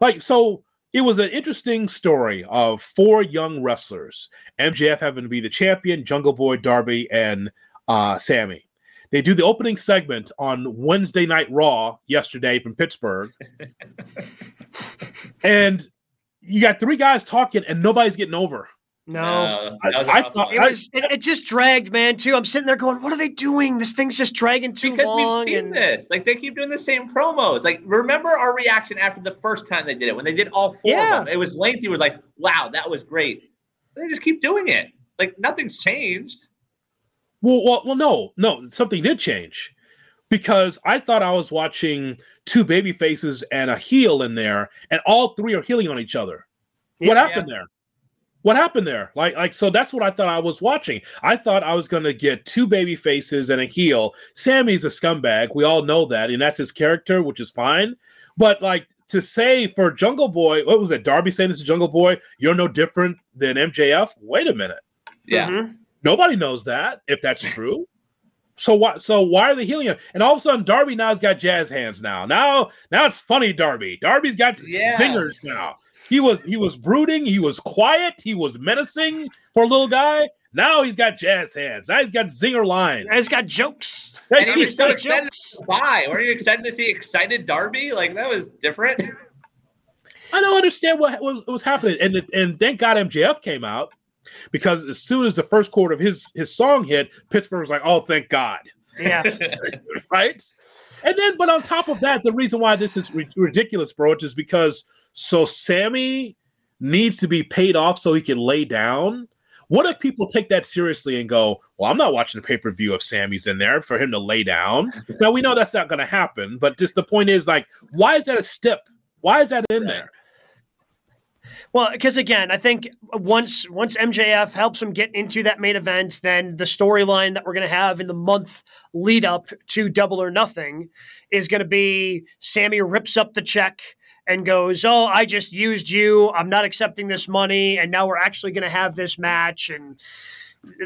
Like, so it was an interesting story of four young wrestlers. MJF having to be the champion, Jungle Boy, Darby, and uh, Sammy. They do the opening segment on Wednesday Night Raw yesterday from Pittsburgh. and you got three guys talking and nobody's getting over. No, I, I thought it, was, it, it, just dragged, man. Too. I'm sitting there going, "What are they doing? This thing's just dragging too because long." Because we've seen and... this. Like they keep doing the same promos. Like remember our reaction after the first time they did it when they did all four yeah. of them. It was lengthy. We're like, "Wow, that was great." But they just keep doing it. Like nothing's changed. Well, well, well, no, no, something did change because I thought I was watching two baby faces and a heel in there, and all three are healing on each other. What Yeah. happened there? What happened there? Like, like, so that's what I thought I was watching. I thought I was going to get two baby faces and a heel. Sammy's a scumbag. We all know that, and that's his character, which is fine. But like to say for Jungle Boy, what was it? Darby saying this is Jungle Boy. You're no different than MJF. Wait a minute. Yeah. Mhm. Nobody knows that if that's true. So why? So why are they healing him? And all of a sudden, Darby now's got jazz hands. Now, now, now it's funny. Darby. Darby's got Yeah. zingers now. He was he was brooding. He was quiet. He was menacing for a little guy. Now he's got jazz hands. Now he's got zinger lines. And it's got jokes. And he He's was so got excited jokes. to. Weren't you excited to see excited Darby? Like that was different. I don't understand what was, what was happening. And and thank God MJF came out because as soon as the first chord of his his song hit, Pittsburgh was like, "Oh, thank God." Yeah. right? And then, but on top of that, the reason why this is ri- ridiculous, bro, is because so Sammy needs to be paid off so he can lay down. What if people take that seriously and go, "Well, I'm not watching the pay per view if Sammy's in there for him to lay down"? now we know that's not going to happen, but just the point is, like, why is that a step? Why is that in there? Well, because again, I think once once MJF helps him get into that main event, then the storyline that we're going to have in the month lead up to Double or Nothing is going to be Sammy rips up the check and goes, "Oh, I just used you. I'm not accepting this money, and now we're actually going to have this match." And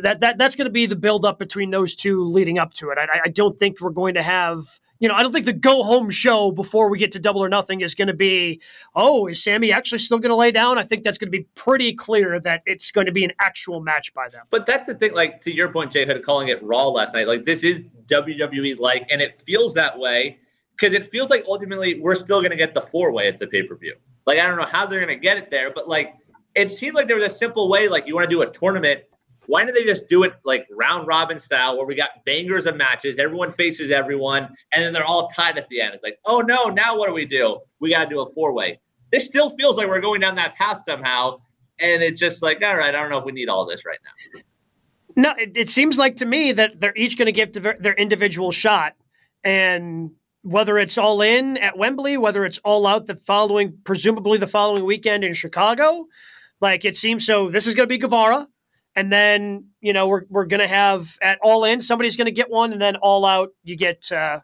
that that that's going to be the build up between those two leading up to it. I, I don't think we're going to have. You know, I don't think the go home show before we get to Double or Nothing is going to be, oh, is Sammy actually still going to lay down? I think that's going to be pretty clear that it's going to be an actual match by then. But that's the thing, like to your point, Jay Hood calling it Raw last night. Like this is WWE like, and it feels that way because it feels like ultimately we're still going to get the four way at the pay per view. Like I don't know how they're going to get it there, but like it seemed like there was a simple way. Like you want to do a tournament, why don't they just do it like round robin style, where we got bangers of matches, everyone faces everyone, and then they're all tied at the end. It's like, oh no, now what do we do? We got to do a four way. This still feels like we're going down that path somehow. And it's just like, all right, I don't know if we need all this right now. No, it, it seems like to me that they're each going to give their, individual shot, and whether it's all in at Wembley, whether it's all out the following, presumably the following weekend in Chicago, like it seems. So this is going to be Guevara, and then you know we're we're going to have at all in somebody's going to get one, and then all out you get uh,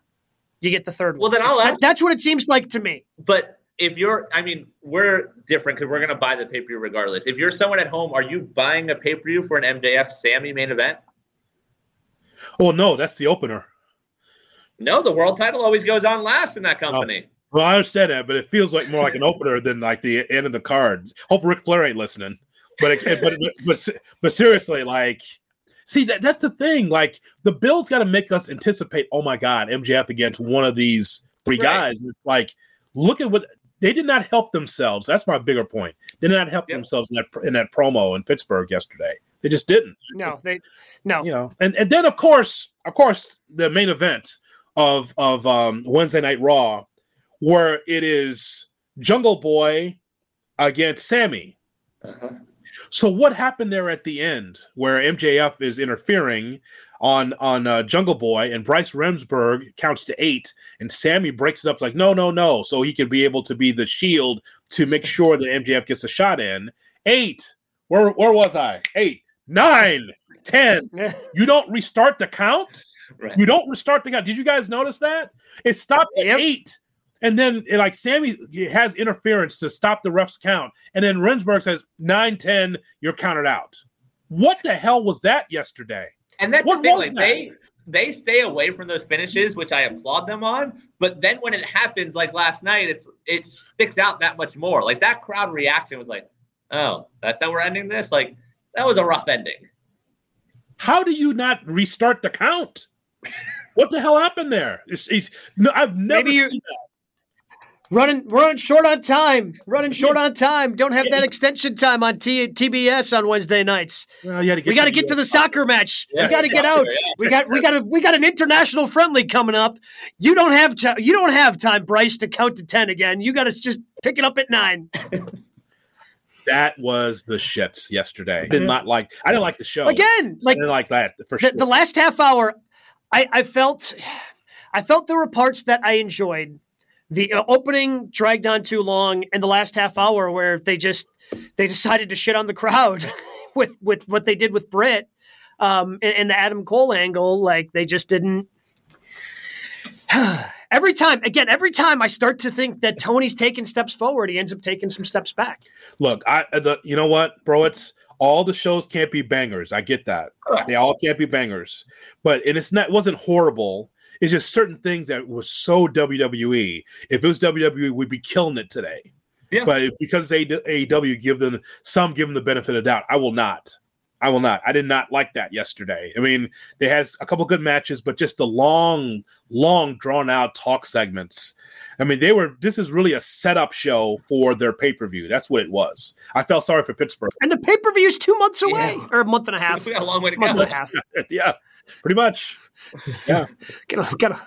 you get the third one. Well, one. then I'll It's- ask- that's what it seems like to me. But if you're, I mean, we're different because we're going to buy the pay per view regardless. If you're someone at home, are you buying a pay per view for an MJF Sammy main event? Oh no, that's the opener. No, the world title always goes on last in that company. Well, I understand that, but it feels like more like an opener than like the end of the card. Hope Ric Flair ain't listening, but it, but but but seriously, like, see that that's the thing. Like, the build's got to make us anticipate. Oh my God, MJF against one of these three Right. guys. It's like, look at what they did not help themselves. That's my bigger point. They did not help Yep. themselves in that in that promo in Pittsburgh yesterday. They just didn't. No, they no. you know, and and then of course, of course, the main event of of um, Wednesday Night Raw, where it is Jungle Boy against Sammy. Uh-huh. So what happened there at the end, where MJF is interfering on on uh, Jungle Boy and Bryce Remsburg counts to eight, and Sammy breaks it up like no, no, no, so he can be able to be the shield to make sure that MJF gets a shot in. Eight. Where where was I? Eight, nine, ten. You don't restart the count. Right. You don't restart the count. Did you guys notice that? It stopped at Yep. eight. And then, like, Sammy has interference to stop the ref's count. And then Remsburg says, 9 10, you're counted out. What the hell was that yesterday? And that's What the thing. Like that? they they stay away from those finishes, which I applaud them on. But then when it happens, like last night, it's it sticks out that much more. Like that crowd reaction was like, "Oh, that's how we're ending this." Like that was a rough ending. How do you not restart the count? what the hell happened there? It's, it's, no, I've never Maybe seen that. Running, running short on time. Running short on time. Don't have that extension time on T- TBS on Wednesday nights. Well, we got to get to the soccer match. Yeah, we got to get out. We got, we got, a, we got an international friendly coming up. You don't have time. You don't have time, Bryce, to count to ten again. You got to just pick it up at nine. that was the shits yesterday. Did not like. I didn't like the show again. Like like that for the, sure. The last half hour, I, I felt, I felt there were parts that I enjoyed the uh, opening dragged on too long and the last half hour where they just they decided to shit on the crowd with with what they did with Britt um, and, and the Adam Cole angle like they just didn't every time again every time i start to think that tony's taking steps forward he ends up taking some steps back. Look i the, you know what bro it's all the shows can't be bangers. I get that. They all can't be bangers. But and it's not it wasn't horrible it's just certain things that was so WWE. If it was WWE, we'd be killing it today. Yeah. But because AEW give them some give them the benefit of doubt, I will not. I will not. I did not like that yesterday. I mean, they had a couple good matches, but just the long, long drawn out talk segments. I mean, they were. This is really a setup show for their pay per view. That's what it was. I felt sorry for Pittsburgh. And the pay per view is two months away, yeah. or a month and a half. We got a long way to month go. And a half. yeah, pretty much. Yeah. gotta, gotta.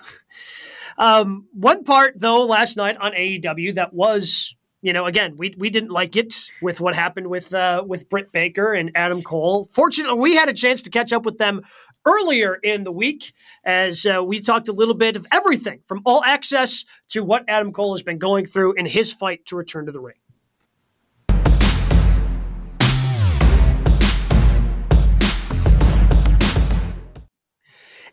Um, one part though last night on AEW that was, you know, again we we didn't like it with what happened with uh, with Britt Baker and Adam Cole. Fortunately, we had a chance to catch up with them earlier in the week as uh, we talked a little bit of everything from all access to what Adam Cole has been going through in his fight to return to the ring.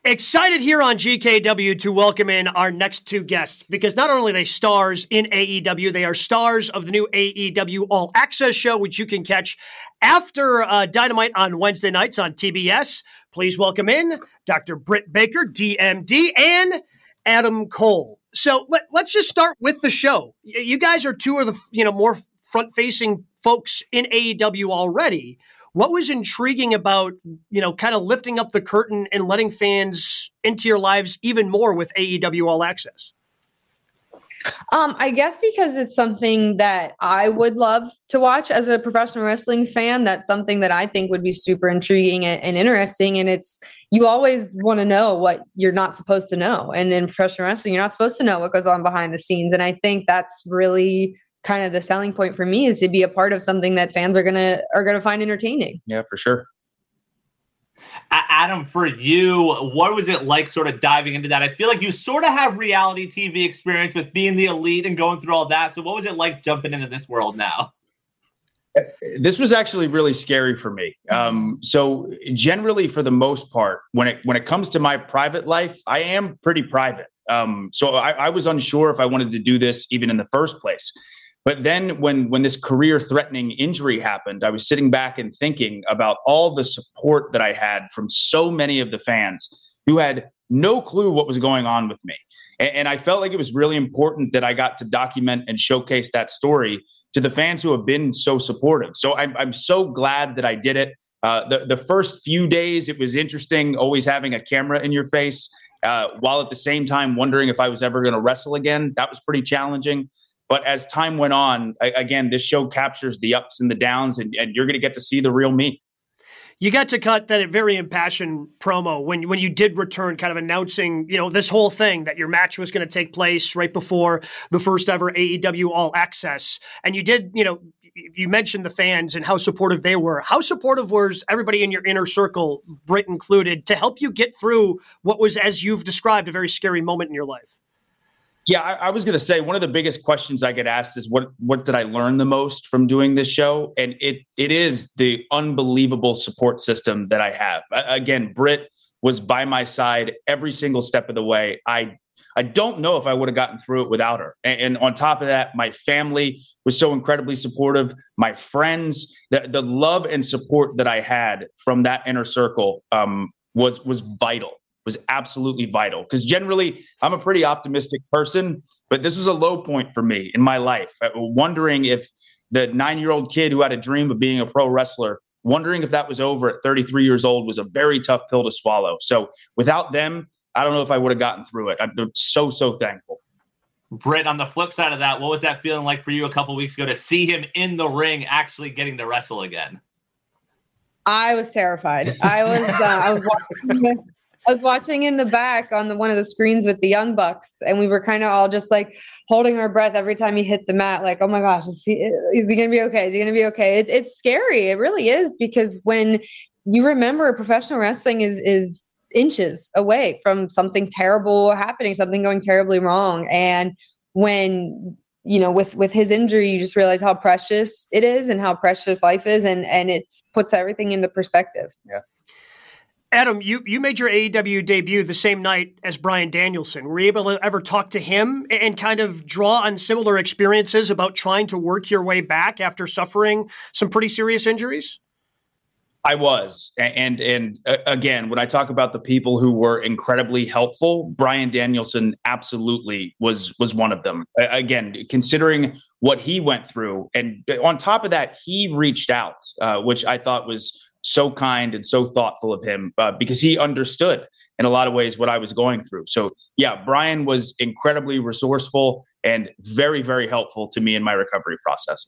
Excited here on GKW to welcome in our next two guests because not only are they stars in AEW, they are stars of the new AEW All Access show, which you can catch after uh, Dynamite on Wednesday nights on TBS. Please welcome in Dr. Britt Baker, DMD, and Adam Cole. So let, let's just start with the show. You guys are two of the you know more front facing folks in AEW already. What was intriguing about, you know, kind of lifting up the curtain and letting fans into your lives even more with AEW All Access? Um, I guess because it's something that I would love to watch as a professional wrestling fan. That's something that I think would be super intriguing and, and interesting. And it's you always want to know what you're not supposed to know. And in professional wrestling, you're not supposed to know what goes on behind the scenes. And I think that's really kind of the selling point for me is to be a part of something that fans are gonna are gonna find entertaining. Yeah, for sure. Adam, for you, what was it like sort of diving into that? I feel like you sort of have reality TV experience with being the elite and going through all that. So, what was it like jumping into this world now? Uh, this was actually really scary for me. Um, so, generally, for the most part, when it when it comes to my private life, I am pretty private. Um, so, I, I was unsure if I wanted to do this even in the first place. But then when when this career threatening injury happened, I was sitting back and thinking about all the support that I had from so many of the fans who had no clue what was going on with me. And, and I felt like it was really important that I got to document and showcase that story to the fans who have been so supportive. So I'm, I'm so glad that I did it. Uh, the, the first few days, it was interesting always having a camera in your face, uh, while at the same time wondering if I was ever going to wrestle again. That was pretty challenging. But as time went on, I, again, this show captures the ups and the downs, and, and you're going to get to see the real me. You got to cut that very impassioned promo when when you did return, kind of announcing, you know, this whole thing that your match was going to take place right before the first ever AEW All Access, and you did, you know, you mentioned the fans and how supportive they were. How supportive was everybody in your inner circle, Britt included, to help you get through what was, as you've described, a very scary moment in your life? Yeah, I, I was going to say one of the biggest questions I get asked is what what did I learn the most from doing this show? And it it is the unbelievable support system that I have. Again, Britt was by my side every single step of the way. I I don't know if I would have gotten through it without her. And, and, on top of that, my family was so incredibly supportive. My friends, the, the love and support that I had from that inner circle um, was was vital was absolutely vital because generally I'm a pretty optimistic person, but this was a low point for me in my life. Wondering if the nine year old kid who had a dream of being a pro wrestler, wondering if that was over at 33 years old was a very tough pill to swallow. So without them, I don't know if I would have gotten through it. I'm so, so thankful. Britt, on the flip side of that, what was that feeling like for you a couple weeks ago to see him in the ring actually getting to wrestle again? I was terrified. I was uh, I was watching I was watching in the back on the one of the screens with the young bucks, and we were kind of all just like holding our breath every time he hit the mat. Like, oh my gosh, is he, is he gonna be okay? Is he gonna be okay? It, it's scary. It really is because when you remember professional wrestling is is inches away from something terrible happening, something going terribly wrong, and when you know with with his injury you just realize how precious it is and how precious life is and and it puts everything into perspective yeah Adam, you, you made your AEW debut the same night as Bryan Danielson. Were you able to ever talk to him and kind of draw on similar experiences about trying to work your way back after suffering some pretty serious injuries? I was, and and uh, again, when I talk about the people who were incredibly helpful, Bryan Danielson absolutely was was one of them. Again, considering what he went through, and on top of that, he reached out, uh, which I thought was so kind and so thoughtful of him uh, because he understood in a lot of ways what I was going through. So, yeah, Bryan was incredibly resourceful and very, very helpful to me in my recovery process.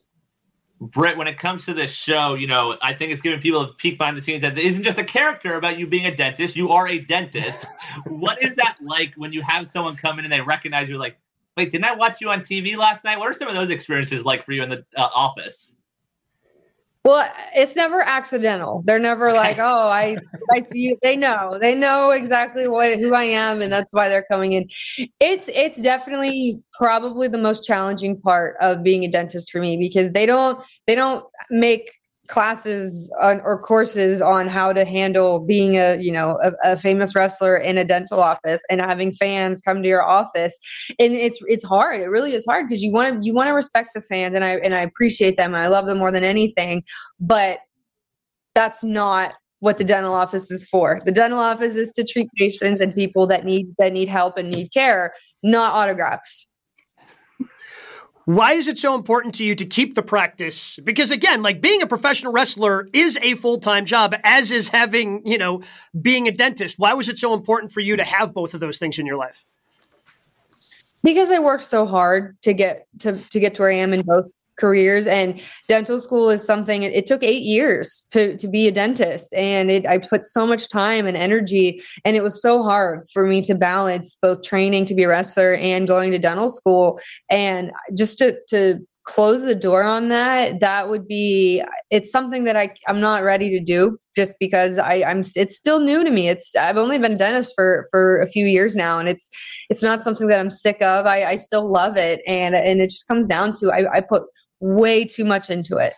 Britt, when it comes to this show, you know, I think it's giving people a peek behind the scenes that it isn't just a character about you being a dentist. You are a dentist. what is that like when you have someone come in and they recognize you? Like, wait, didn't I watch you on TV last night? What are some of those experiences like for you in the uh, office? Well, it's never accidental. They're never okay. like, "Oh, I I see you." They know. They know exactly what who I am and that's why they're coming in. It's it's definitely probably the most challenging part of being a dentist for me because they don't they don't make classes on, or courses on how to handle being a you know a, a, famous wrestler in a dental office and having fans come to your office. And it's it's hard. It really is hard because you want to you want to respect the fans and I and I appreciate them and I love them more than anything. But that's not what the dental office is for. The dental office is to treat patients and people that need that need help and need care not autographs why is it so important to you to keep the practice? Because again, like being a professional wrestler is a full time job, as is having, you know, being a dentist. Why was it so important for you to have both of those things in your life? Because I worked so hard to get to to get to where I am in both careers and dental school is something it, took eight years to to be a dentist and it, i put so much time and energy and it was so hard for me to balance both training to be a wrestler and going to dental school and just to to close the door on that that would be it's something that i i'm not ready to do just because i i'm it's still new to me. It's i've only been a dentist for for a few years now and it's it's not something that i'm sick of. I i still love it and and it just comes down to i, I put way too much into it.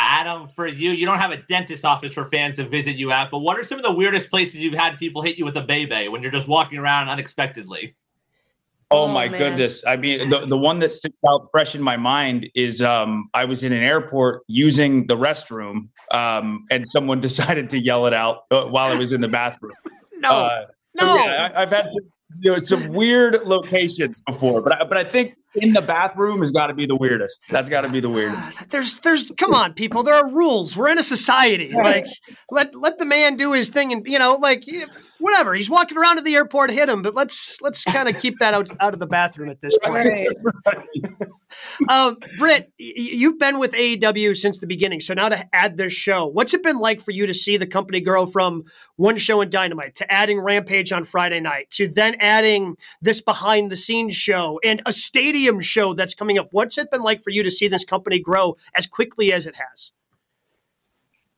Adam, for you, you don't have a dentist office for fans to visit you at, but what are some of the weirdest places you've had people hit you with a bebe when you're just walking around unexpectedly? Oh, oh my man. goodness. I mean, the, the one that sticks out fresh in my mind is um, I was in an airport using the restroom um, and someone decided to yell it out uh, while I was in the bathroom. no. Uh, so no. Yeah, I, have had you know, some weird locations before, but I, but I think in the bathroom has got to be the weirdest. That's got to be the weirdest. There's there's come on, people. There are rules. We're in a society. Like let let the man do his thing, and you know, like whatever. He's walking around to the airport, hit him. But let's let's kind of keep that out out of the bathroom at this point. Right. um, Britt, you've been with AEW since the beginning. So now to add this show, what's it been like for you to see the company grow from one show in Dynamite to adding Rampage on Friday night to then adding this behind the scenes show and a stadium show that's coming up? What's it been like for you to see this company grow as quickly as it has?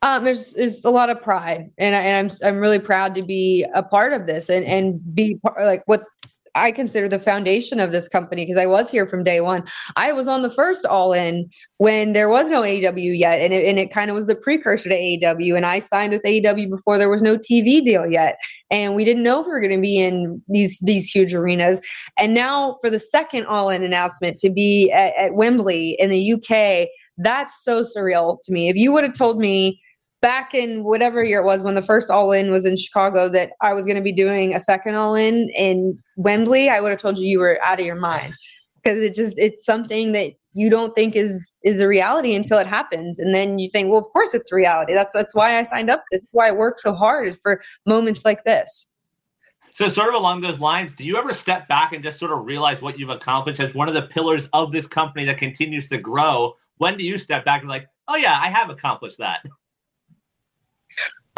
Um, there's, there's a lot of pride, and, I, and I'm I'm really proud to be a part of this and and be part, like what I consider the foundation of this company because I was here from day one. I was on the first All In when there was no AEW yet, and it, and it kind of was the precursor to AEW. And I signed with AEW before there was no TV deal yet, and we didn't know if we were going to be in these these huge arenas. And now for the second All In announcement to be at, at Wembley in the UK, that's so surreal to me. If you would have told me back in whatever year it was when the first All In was in Chicago that I was going to be doing a second All In in Wembley, I would have told you you were out of your mind. Because it just it's something that you don't think is is a reality until it happens and then you think well of course it's reality. That's that's why i signed up. This is why i work so hard is for moments like this. So sort of along those lines do you ever step back and just sort of realize what you've accomplished as one of the pillars of this company that continues to grow? When do you step back and like oh yeah i have accomplished that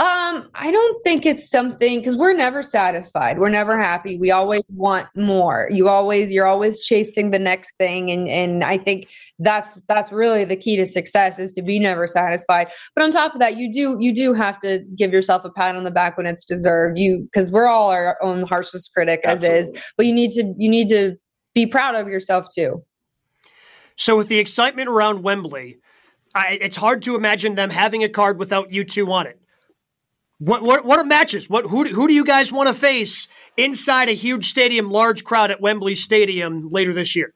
um, I don't think it's something because we're never satisfied. We're never happy. We always want more. You always you're always chasing the next thing, and and I think that's that's really the key to success is to be never satisfied. But on top of that, you do you do have to give yourself a pat on the back when it's deserved. You because we're all our own harshest critic as is, but you need to you need to be proud of yourself too. So with the excitement around Wembley, I, it's hard to imagine them having a card without you two on it. What what what are matches? What who who do you guys want to face inside a huge stadium, large crowd at Wembley Stadium later this year?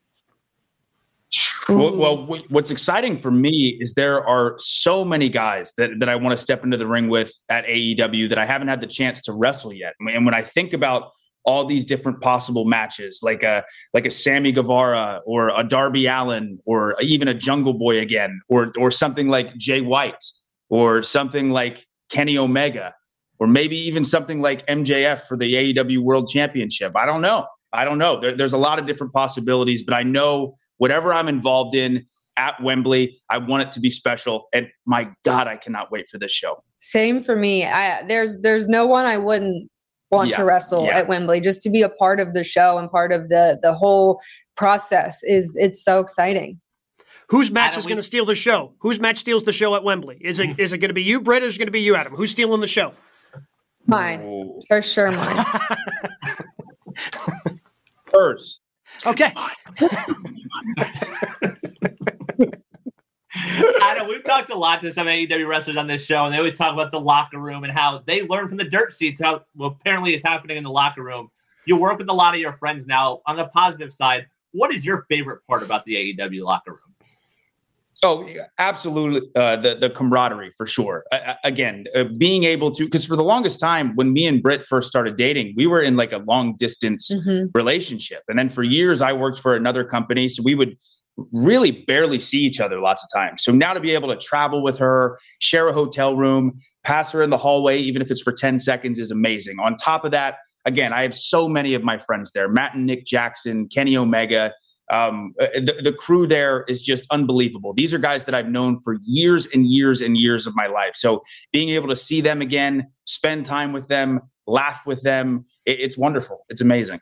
Well, well, what's exciting for me is there are so many guys that, that I want to step into the ring with at AEW that I haven't had the chance to wrestle yet. And when I think about all these different possible matches, like a like a Sammy Guevara or a Darby Allin or even a Jungle Boy again, or or something like Jay White or something like Kenny Omega, or maybe even something like MJF for the AEW World Championship. I don't know. I don't know. There, there's a lot of different possibilities, but I know whatever I'm involved in at Wembley, I want it to be special. And my God, I cannot wait for this show. Same for me. I, there's there's no one I wouldn't want yeah, to wrestle yeah. at Wembley. Just to be a part of the show and part of the the whole process is it's so exciting. Whose match is going to steal the show? Whose match steals the show at Wembley? Is it hmm. is it going to be you, Britt, or is it going to be you, Adam? Who's stealing the show? Mine, oh. for sure, mine. Hers. Okay. Adam, we've talked a lot to some AEW wrestlers on this show, and they always talk about the locker room and how they learn from the dirt sheets how well, apparently is happening in the locker room. You work with a lot of your friends now. On the positive side, what is your favorite part about the AEW locker room? Oh, absolutely. Uh, the the camaraderie for sure. Uh, again, uh, being able to because for the longest time when me and Britt first started dating, we were in like a long distance mm-hmm. relationship, and then for years I worked for another company, so we would really barely see each other lots of times. So now to be able to travel with her, share a hotel room, pass her in the hallway, even if it's for ten seconds, is amazing. On top of that, again, I have so many of my friends there Matt and Nick Jackson, Kenny Omega. Um, uh, the, the crew there is just unbelievable. These are guys that I've known for years and years and years of my life. So being able to see them again, spend time with them, laugh with them, it, it's wonderful. It's amazing.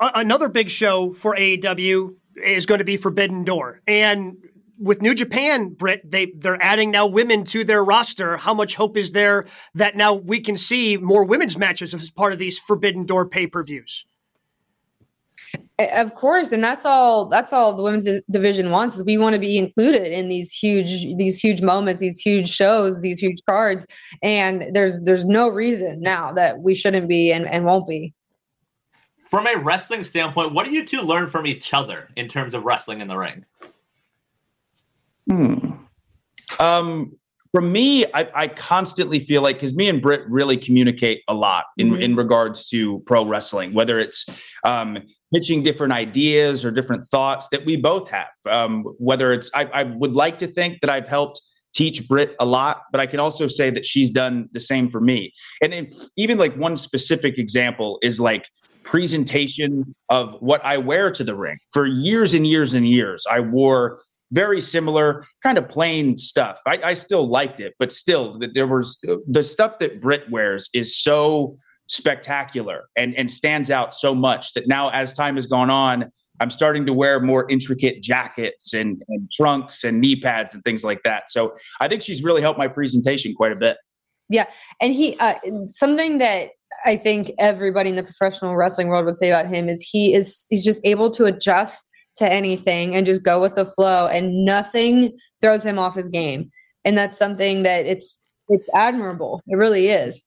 Another big show for AEW is going to be Forbidden Door. And with New Japan, Britt, they they're adding now women to their roster. How much hope is there that now we can see more women's matches as part of these Forbidden Door pay per views? Of course, and that's all. That's all the women's division wants is we want to be included in these huge, these huge moments, these huge shows, these huge cards. And there's there's no reason now that we shouldn't be and, and won't be. From a wrestling standpoint, what do you two learn from each other in terms of wrestling in the ring? Hmm. Um, for me, I, I constantly feel like because me and Britt really communicate a lot in, mm-hmm. in regards to pro wrestling, whether it's um, pitching different ideas or different thoughts that we both have. Um, whether it's, I, I would like to think that I've helped teach Britt a lot, but I can also say that she's done the same for me. And even like one specific example is like presentation of what I wear to the ring. For years and years and years, I wore very similar, kind of plain stuff. I, I still liked it, but still, there was the stuff that Britt wears is so spectacular and and stands out so much that now, as time has gone on, I'm starting to wear more intricate jackets and, and trunks and knee pads and things like that. So I think she's really helped my presentation quite a bit. Yeah, and he uh, something that I think everybody in the professional wrestling world would say about him is he is he's just able to adjust to anything and just go with the flow and nothing throws him off his game. And that's something that it's it's admirable. It really is.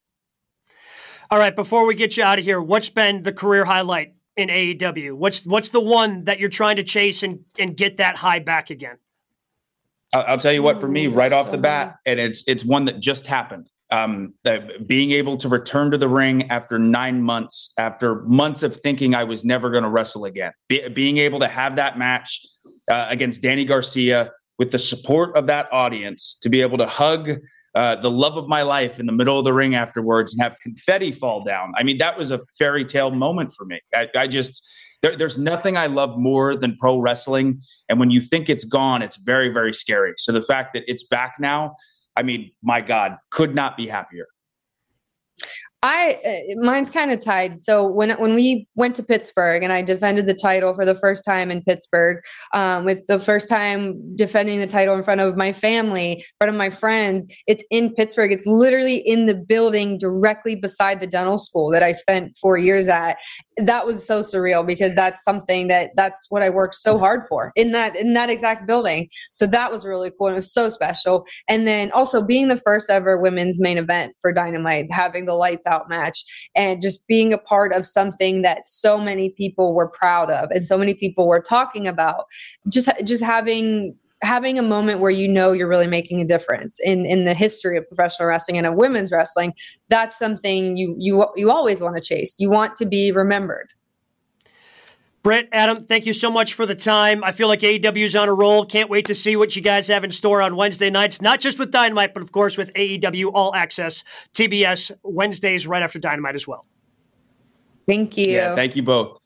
All right before we get you out of here what's been the career highlight in AEW what's what's the one that you're trying to chase and and get that high back again? I'll, I'll tell you what, for me, right off the bat, and it's it's one that just happened. Um, being able to return to the ring after nine months, after months of thinking I was never going to wrestle again, Be, being able to have that match uh, against Danny Garcia with the support of that audience, to be able to hug uh, the love of my life in the middle of the ring afterwards and have confetti fall down. I mean, that was a fairy tale moment for me. I, I just there, there's nothing I love more than pro wrestling. And when you think it's gone, it's very, very scary. So the fact that it's back now, I mean, my God, could not be happier. I uh, mine's kind of tied. So when when we went to Pittsburgh and I defended the title for the first time in Pittsburgh, um, with the first time defending the title in front of my family, in front of my friends, it's in Pittsburgh. It's literally in the building directly beside the dental school that I spent four years at. That was so surreal because that's something that that's what I worked so hard for in that in that exact building. So that was really cool and it was so special. And then also being the first ever women's main event for Dynamite, having the lights out match and just being a part of something that so many people were proud of and so many people were talking about. Just just having having a moment where you know you're really making a difference in in the history of professional wrestling and of women's wrestling that's something you you you always want to chase. You want to be remembered Britt, Adam, thank you so much for the time. I feel like AEW's on a roll. Can't wait to see what you guys have in store on Wednesday nights, not just with Dynamite, but of course with AEW All Access TBS Wednesdays right after Dynamite as well. Thank you. Yeah, thank you both.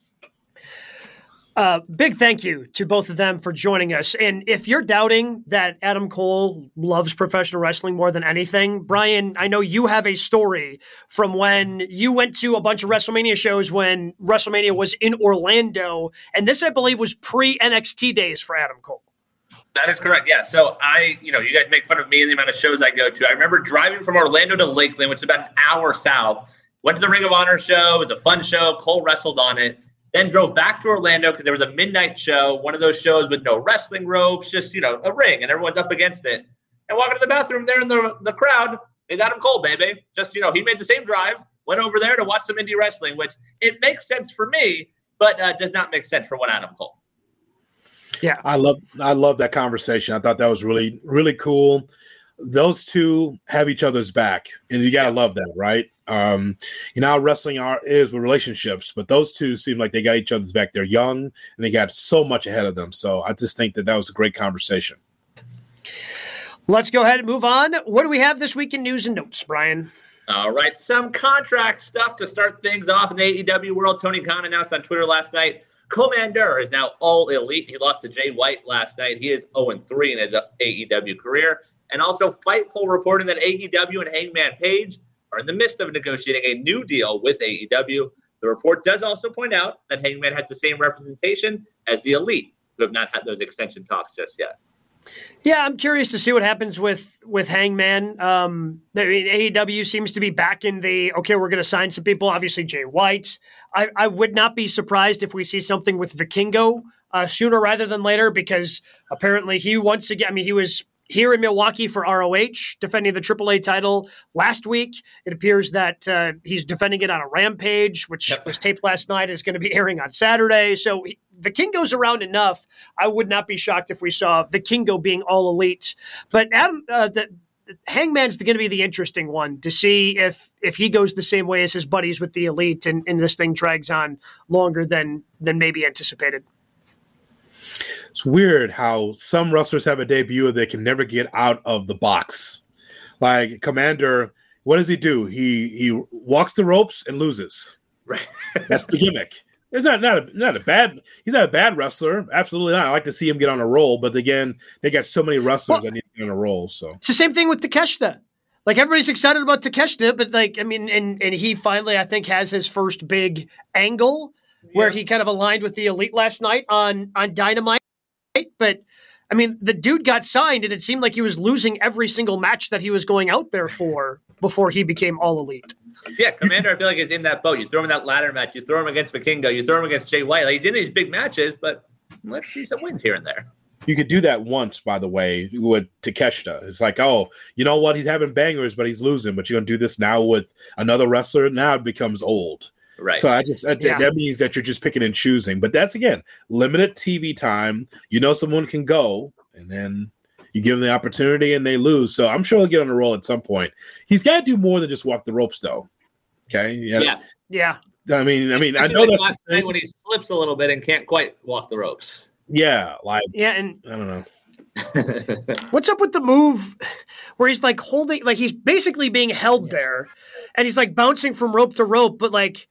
Uh, big thank you to both of them for joining us. And if you're doubting that Adam Cole loves professional wrestling more than anything, Brian, I know you have a story from when you went to a bunch of WrestleMania shows when WrestleMania was in Orlando. And this, I believe, was pre NXT days for Adam Cole. That is correct. Yeah. So I, you know, you guys make fun of me and the amount of shows I go to. I remember driving from Orlando to Lakeland, which is about an hour south. Went to the Ring of Honor show. It was a fun show. Cole wrestled on it then drove back to Orlando because there was a midnight show, one of those shows with no wrestling ropes, just you know a ring, and everyone's up against it. And walking to the bathroom there in the the crowd is Adam Cole, baby. Just you know, he made the same drive, went over there to watch some indie wrestling, which it makes sense for me, but uh, does not make sense for one Adam Cole. Yeah, I love I love that conversation. I thought that was really really cool. Those two have each other's back, and you gotta yeah. love that, right? Um, you know how wrestling are, is with relationships, but those two seem like they got each other's back. They're young and they got so much ahead of them. So I just think that that was a great conversation. Let's go ahead and move on. What do we have this week in news and notes, Brian? All right, some contract stuff to start things off in the AEW world. Tony Khan announced on Twitter last night Komander is now all elite. He lost to Jay White last night. He is 0 3 in his AEW career. And also, Fightful reporting that AEW and Hangman Page are in the midst of negotiating a new deal with AEW. The report does also point out that Hangman has the same representation as the Elite, who have not had those extension talks just yet. Yeah, I'm curious to see what happens with with Hangman. Um, I mean, AEW seems to be back in the okay. We're going to sign some people. Obviously, Jay White. I, I would not be surprised if we see something with Vikingo uh, sooner rather than later because apparently he once again. I mean, he was here in Milwaukee for ROH, defending the AAA title last week. It appears that uh, he's defending it on a Rampage, which yep. was taped last night, is going to be airing on Saturday. So he, the King goes around enough. I would not be shocked if we saw Vikingo being all elite. But Adam, uh, the, Hangman's going to be the interesting one to see if if he goes the same way as his buddies with the elite, and, and this thing drags on longer than than maybe anticipated it's weird how some wrestlers have a debut they can never get out of the box. Like Komander, what does he do? He he walks the ropes and loses. Right. That's the gimmick. It's not not a, not a bad. He's not a bad wrestler. Absolutely not. I like to see him get on a roll, but again, they got so many wrestlers well, that need to get on a roll. So it's the same thing with Takeshita. Like everybody's excited about Takeshita, but like I mean, and and he finally I think has his first big angle where he kind of aligned with the elite last night on on Dynamite but I mean, the dude got signed, and it seemed like he was losing every single match that he was going out there for before he became all elite. Yeah, Komander, I feel like is in that boat. You throw him in that ladder match, you throw him against Vikingo, you throw him against Jay White. Like he's in these big matches, but let's see some wins here and there. You could do that once, by the way, with Takeshita. It's like, oh, you know what? He's having bangers, but he's losing. But you're gonna do this now with another wrestler. Now it becomes old. Right. So I just yeah. that means that you're just picking and choosing. But that's again limited TV time. You know, someone can go, and then You give them the opportunity and they lose. So I'm sure he'll get on the roll at some point. He's got to do more than just walk the ropes, though. Okay. Yeah. Yes. Yeah. I mean, I mean, Especially I know like that's the when he slips a little bit and can't quite walk the ropes. Yeah, like yeah, and I don't know. What's up with the move where he's like holding, like he's basically being held there, and he's like bouncing from rope to rope, but like,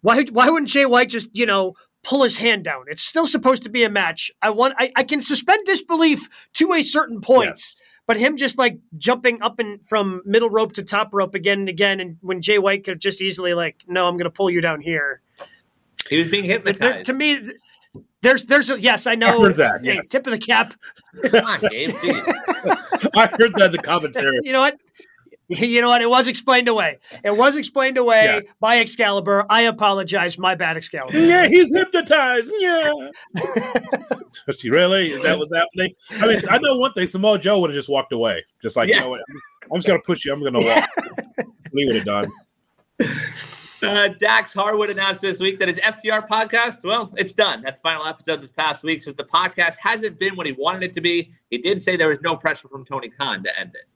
why why wouldn't Jay White just you know pull his hand down? It's still supposed to be a match. I want I, I can suspend disbelief to a certain point. Yes. But him just like jumping up and from middle rope to top rope again and again, and when Jay White could have just easily like, no, I'm going to pull you down here. He was being hypnotized. to me, there's, there's a yes, I know. I heard that. Hey, yes. Tip of the cap. Come on, Gabe. I heard that in the commentary. you know what? You know what? It was explained away. It was explained away yes. by Excalibur. I apologize. My bad, Excalibur. Yeah, he's hypnotized. Yeah. she really? Is that what's happening? I mean, I know one thing. Samoa Joe would have just walked away. Just like, yes. you know what? I'm just going to push you. I'm going to walk. we would have done. Uh, Dax Harwood announced this week that his FTR podcast, well, it's done. That final episode this past week says the podcast hasn't been what he wanted it to be. He did say there was no pressure from Tony Khan to end it.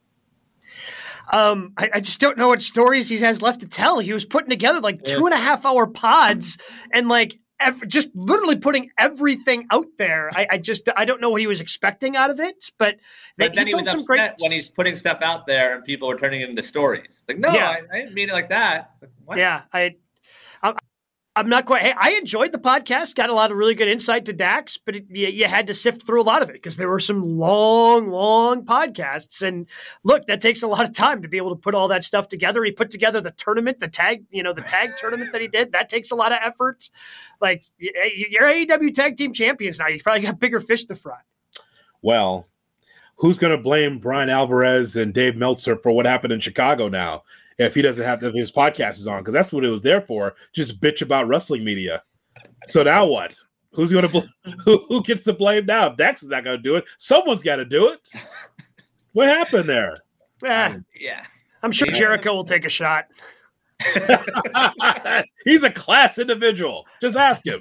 Um, I, I, just don't know what stories he has left to tell. He was putting together like two and a half hour pods and like ev- just literally putting everything out there. I, I, just I don't know what he was expecting out of it, but, they, but then he, he was upset great... when he's putting stuff out there and people are turning it into stories. Like, no, yeah. I, I, didn't mean it like that. Like, yeah, I I'm not quite. Hey, I enjoyed the podcast. Got a lot of really good insight to Dax, but it, you, you, had to sift through a lot of it because there were some long, long podcasts. And look, that takes a lot of time to be able to put all that stuff together. He put together the tournament, the tag, you know, the tag tournament that he did. That takes a lot of effort. Like you're AEW tag team champions now. You probably got bigger fish to fry. Well, who's going to blame Bryan Alvarez and Dave Meltzer for what happened in Chicago now? If he doesn't have to, if his podcast is on, because that's what it was there for. Just bitch about wrestling media. So now what? Who's going to bl- who, who gets to blame now? If Dax is not going to do it, someone's got to do it. What happened there? Eh, yeah, I'm sure Jericho will take a shot. He's a class individual. Just ask him.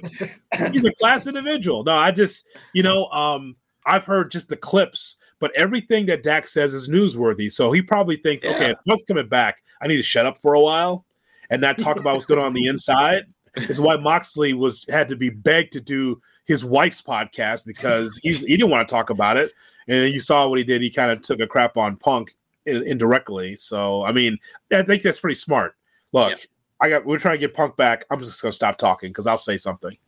He's a class individual. No, I just, you know, um, I've heard just the clips but everything that Dax says is newsworthy. So he probably thinks, yeah. okay, if Punk's coming back, I need to shut up for a while and not talk about what's going on on the inside. Is why Moxley was had to be begged to do his wife's podcast because he's he didn't want to talk about it. And you saw what he did. He kind of took a crap on Punk indirectly. So I mean, I think that's pretty smart. Look, yeah. I got we're trying to get Punk back. I'm just gonna stop talking because I'll say something.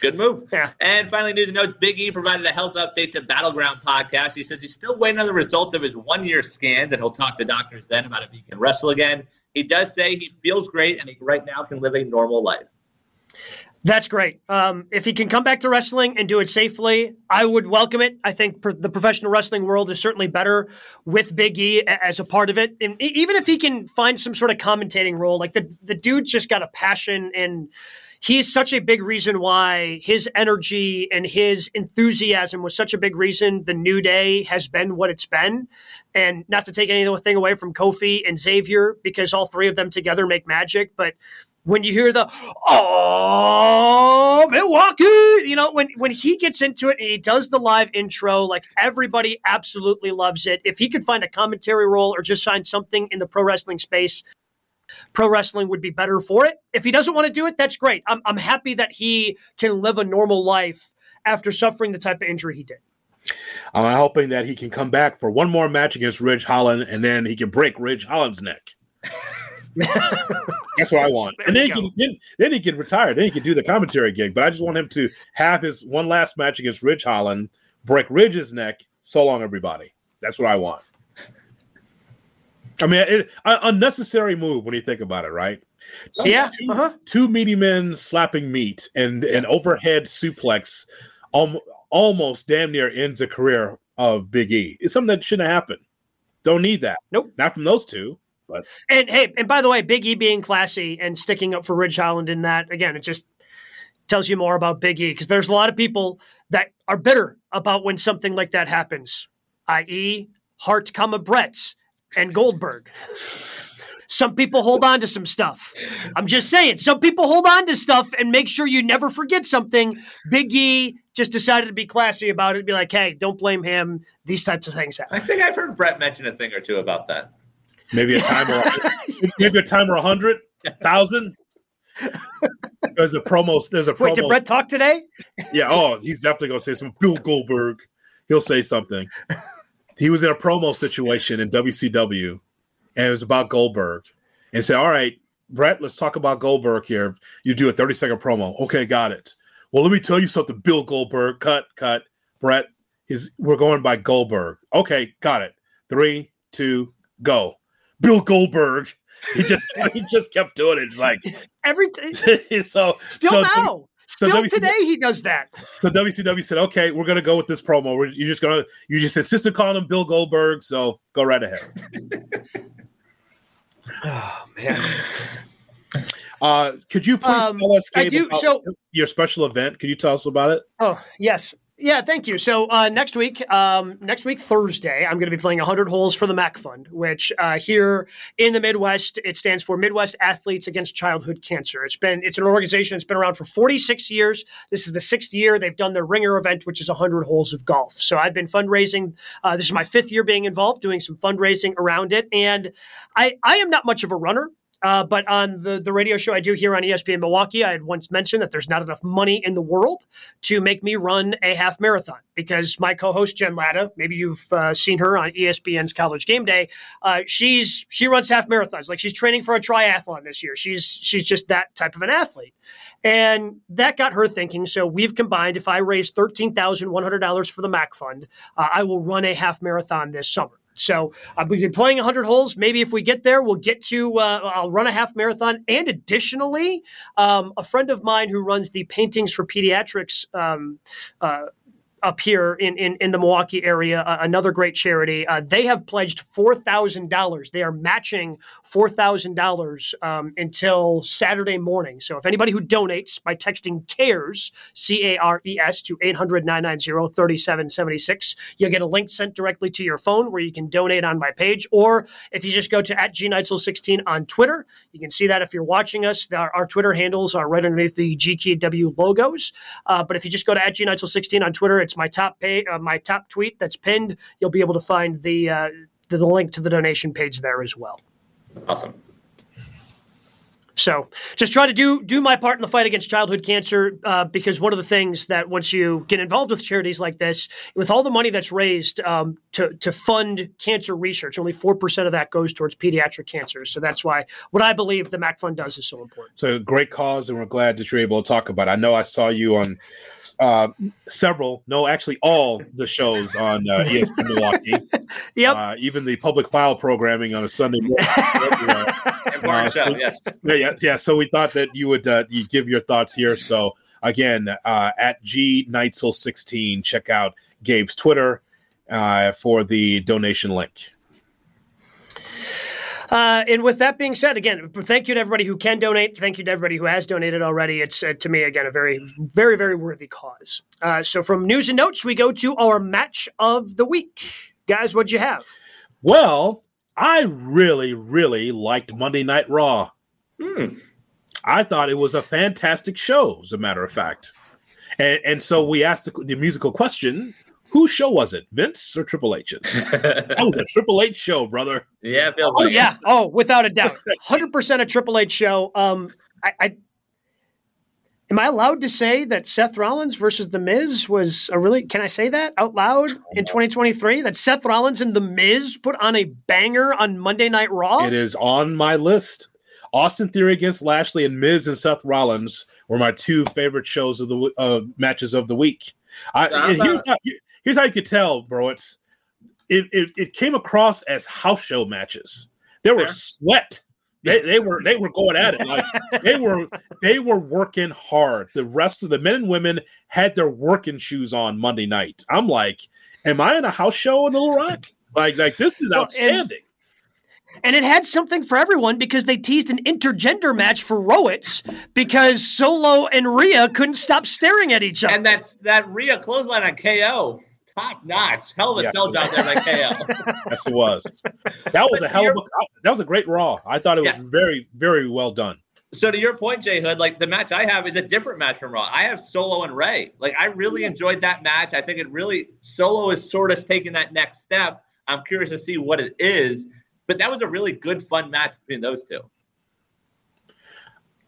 Good move. Yeah. And finally, news and notes Big E provided a health update to Battleground podcast. He says he's still waiting on the results of his one year scan, that he'll talk to doctors then about if he can wrestle again. He does say he feels great and he right now can live a normal life. That's great. Um, if he can come back to wrestling and do it safely, I would welcome it. I think the professional wrestling world is certainly better with Big E as a part of it. And even if he can find some sort of commentating role, like the the dude's just got a passion and he is such a big reason why his energy and his enthusiasm was such a big reason the New Day has been what it's been. And not to take anything away from Kofi and Xavier, because all three of them together make magic. But when you hear the oh Milwaukee, you know when when he gets into it and he does the live intro, like everybody absolutely loves it. If he could find a commentary role or just find something in the pro wrestling space pro wrestling would be better for it. If he doesn't want to do it, that's great. I'm, I'm happy that he can live a normal life after suffering the type of injury he did. I'm hoping that he can come back for one more match against Ridge Holland and then he can break Ridge Holland's neck. That's what I want. and then he, can, then, then, he can retire. Then he can do the commentary gig. But I just want him to have his one last match against Ridge Holland, break Ridge's neck. So long, everybody. That's what I want. I mean, it, an unnecessary move when you think about it, right? Two, yeah, two, uh-huh. two meaty men slapping meat and an overhead suplex, almost damn near ends a career of Big E. It's something that shouldn't happen. Don't need that. Nope, not from those two. But and hey, and by the way, Big E being classy and sticking up for Ridge Holland in that again, it just tells you more about Big E because there's a lot of people that are bitter about when something like that happens, i.e., Hart, comma Bretts and Goldberg. some people hold on to some stuff. I'm just saying, some people hold on to stuff and make sure you never forget something. Big E just decided to be classy about it. Be like, hey, don't blame him. These types of things happen. I think I've heard Bret mention a thing or two about that. Maybe a timer, maybe a timer, a hundred thousand. There's a promo. There's a promo. Wait, did Bret talk today? Yeah. Oh, he's definitely gonna say some Bill Goldberg. He'll say something. He was in a promo situation in WCW, and it was about Goldberg. And said, "All right, Bret, let's talk about Goldberg here. You do a 30 second promo. Okay, got it. Well, let me tell you something, Bill Goldberg. Cut, cut. Bret is we're going by Goldberg. Okay, got it. Three, two, go. Bill Goldberg. He just he just kept doing it. It's like everything. so still so, now. So Still WCW today he does that. So WCW said, "Okay, we're gonna go with this promo. We're, you're just gonna you just insisted calling him Bill Goldberg, so go right ahead." Oh man. Uh, could you please Um, tell us, Gabe, do- about so- your special event? Could you tell us about it? Oh yes. Yeah, thank you. So uh, next week, um, next week Thursday, I'm going to be playing 100 holes for the MACC Fund, which uh, here in the Midwest, it stands for Midwest Athletes Against Childhood Cancer. It's been it's an organization that's been around for 46 years. This is the sixth year they've done their Ringer event, which is 100 holes of golf. So I've been fundraising. Uh, this is my fifth year being involved, doing some fundraising around it, and I I am not much of a runner. Uh, but on the, the radio show I do here on ESPN Milwaukee, I had once mentioned that there's not enough money in the world to make me run a half marathon because my co-host Jen Lada, maybe you've uh, seen her on ESPN's College Game Day, uh, she's she runs half marathons. Like she's training for a triathlon this year. She's she's just that type of an athlete, and that got her thinking. So we've combined. If I raise thirteen thousand one hundred dollars for the MACC Fund, uh, I will run a half marathon this summer. So I've been playing 100 holes. Maybe if we get there, we'll get to, uh, I'll run a half marathon. And additionally, um, a friend of mine who runs the Paintings for Pediatrics um, uh, up here in, in, in the Milwaukee area, uh, another great charity. Uh, they have pledged $4,000. They are matching $4,000 um, until Saturday morning. So if anybody who donates by texting CARES, C A R E S, to 800 990 3776, you'll get a link sent directly to your phone where you can donate on my page. Or if you just go to at gneitzel16 on Twitter, you can see that if you're watching us. Our, our Twitter handles are right underneath the GKW logos. Uh, but if you just go to at gneitzel16 on Twitter, it's my top pay, uh, my top tweet that's pinned. You'll be able to find the, uh, the the link to the donation page there as well. Awesome. So just try to do do my part in the fight against childhood cancer uh, because one of the things that once you get involved with charities like this, with all the money that's raised um, to to fund cancer research, only four percent of that goes towards pediatric cancers. So that's why what I believe the MACC Fund does is so important. It's a great cause, and we're glad that you're able to talk about it. I know I saw you on uh, several, no, actually all the shows on uh, ESPN Milwaukee. Yep. Uh, even the public file programming on a Sunday morning. And Uh, so- yes. yeah, yeah, yeah. So we thought that you would uh, you give your thoughts here. So again, uh, at G Neitzel sixteen, check out Gabe's Twitter uh, for the donation link. Uh, and with that being said, again, thank you to everybody who can donate. Thank you to everybody who has donated already. It's uh, to me again a very, very, very worthy cause. Uh, so from news and notes, we go to our match of the week, guys. What'd you have? Well, I really, really liked Monday Night Raw. Hmm. I thought it was a fantastic show, as a matter of fact. And, and so we asked the, the musical question: Whose show was it, Vince or Triple H's? That was a Triple H show, brother. yeah, it feels Oh like it. yeah, oh without a doubt, hundred percent a Triple H show. Um, I, I am I allowed to say that Seth Rollins versus The Miz was a really? Can I say that out loud in 2023? That Seth Rollins and The Miz put on a banger on Monday Night Raw. It is on my list. Austin Theory against Lashley and Miz and Seth Rollins were my two favorite shows of the uh, matches of the week. I, and here's, how, here's how you could tell, bro. It's it, it, it came across as house show matches. There were sweat. They, they were they were going at it like they were they were working hard. The rest of the men and women had their working shoes on Monday night. I'm like, am I in a house show in Little Rock? Like like this is Well, and- outstanding. And it had something for everyone because they teased an intergender match for Rowitz because Solo and Rhea couldn't stop staring at each other. And that's that Rhea clothesline on KO. Top notch. Hell of a Yes. sell job there by KO. Yes, it was. That was a hell of a. That was a great Raw. I thought it was Yeah. very, very well done. So to your point, Jay Hood, like the match I have is a different match from Raw. I have Solo and Rey. Like I really enjoyed that match. I think it really Solo is sort of taking that next step. I'm curious to see what it is, but that was a really good, fun match between those two.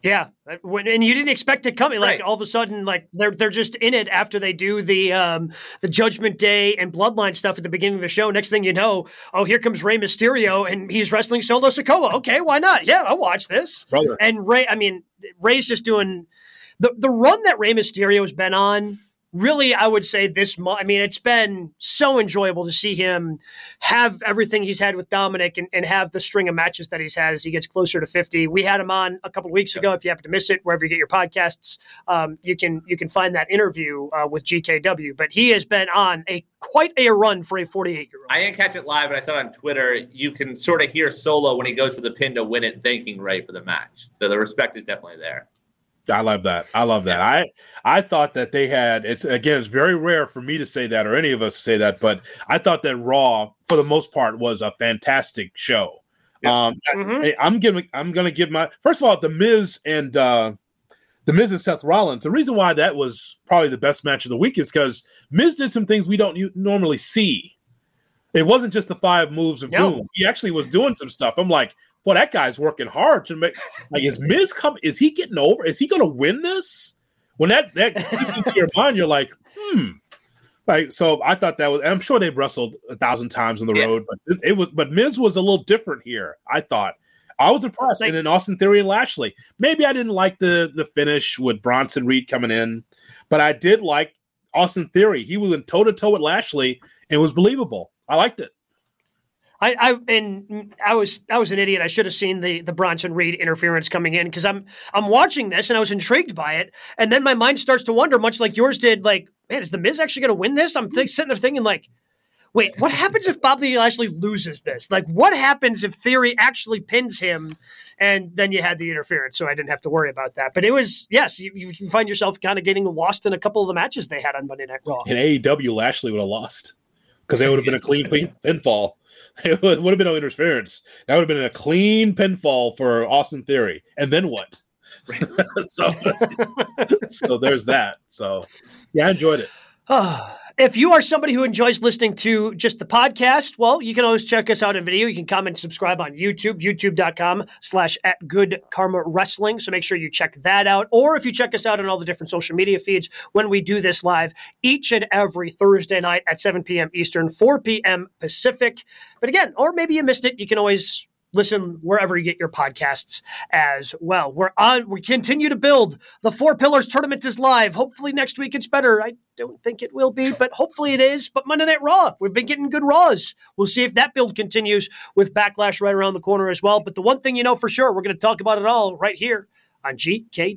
Yeah, and you didn't expect it coming. Like Right. all of a sudden, like they're they're just in it after they do the um the Judgment Day and Bloodline stuff at the beginning of the show. Next thing you know, oh here comes Rey Mysterio and he's wrestling Solo Sikoa. Okay, why not? Yeah, I'll watch this. brother. And Rey, I mean, Rey's just doing the the run that Rey Mysterio's been on. Really, I would say this. Mo- I mean, it's been so enjoyable to see him have everything he's had with Dominic and, and have the string of matches that he's had as he gets closer to fifty. We had him on a couple of weeks ago. If you happen to miss it, wherever you get your podcasts, um, you can you can find that interview uh, with GKW. But he has been on a quite a run for a forty-eight year old. I didn't catch it live, but I saw it on Twitter. You can sort of hear Solo when he goes for the pin to win it, thanking Rey for the match. So the respect is definitely there. I love that. I love that. I I thought that they had it's again it's very rare for me to say that or any of us to say that, but I thought that Raw for the most part was a fantastic show. Yeah. Um Mhm. I, am giving I'm gonna give my first of all the Miz and uh the Miz and Seth Rollins. The reason why that was probably the best match of the week is because Miz did some things we don't u- normally see. It wasn't just the five moves of No. doom. He actually was doing some stuff. I'm like, well, that guy's working hard to make. Like, is Miz come? Is he getting over? Is he going to win this? When that that gets into your mind, you're like, hmm. Like, so I thought that was. I'm sure they've wrestled a thousand times on the Yeah. road, but this, it was. But Miz was a little different here. I thought. I was impressed. Like- and then Austin Theory and Lashley. Maybe I didn't like the the finish with Bronson Reed coming in, but I did like Austin Theory. He was in toe to toe with Lashley and was believable. I liked it. I, I and I was I was an idiot. I should have seen the the Bronson Reed interference coming in because I'm I'm watching this and I was intrigued by it, and then my mind starts to wonder, much like yours did. Like, man, is the Miz actually going to win this? I'm th- sitting there thinking, like, wait, what happens if Bobby Lashley loses this? Like, what happens if Theory actually pins him? And then you had the interference, so I didn't have to worry about that. But it was yes, you, you find yourself kind of getting lost in a couple of the matches they had on Monday Night Raw. In AEW, Lashley would have lost because they would have been a clean pin- pinfall. It would have been no interference. That would have been a clean pinfall for Austin Theory. And then what? so, so there's that. So yeah, I enjoyed it. Ah, if you are somebody who enjoys listening to just the podcast, well, you can always check us out in video. You can comment and subscribe on YouTube, youtube.com slash at good karma wrestling. So make sure you check that out. Or if you check us out on all the different social media feeds when we do this live each and every Thursday night at 7 p.m. Eastern, 4 p.m. Pacific. But again, or maybe you missed it, you can always listen wherever you get your podcasts as well. We're on, we continue to build. The Four Pillars tournament is live. Hopefully next week it's better. I don't think it will be, but hopefully it is. But Monday Night Raw, we've been getting good Raws. We'll see if that build continues with Backlash right around the corner as well. But the one thing you know for sure, we're going to talk about it all right here on GK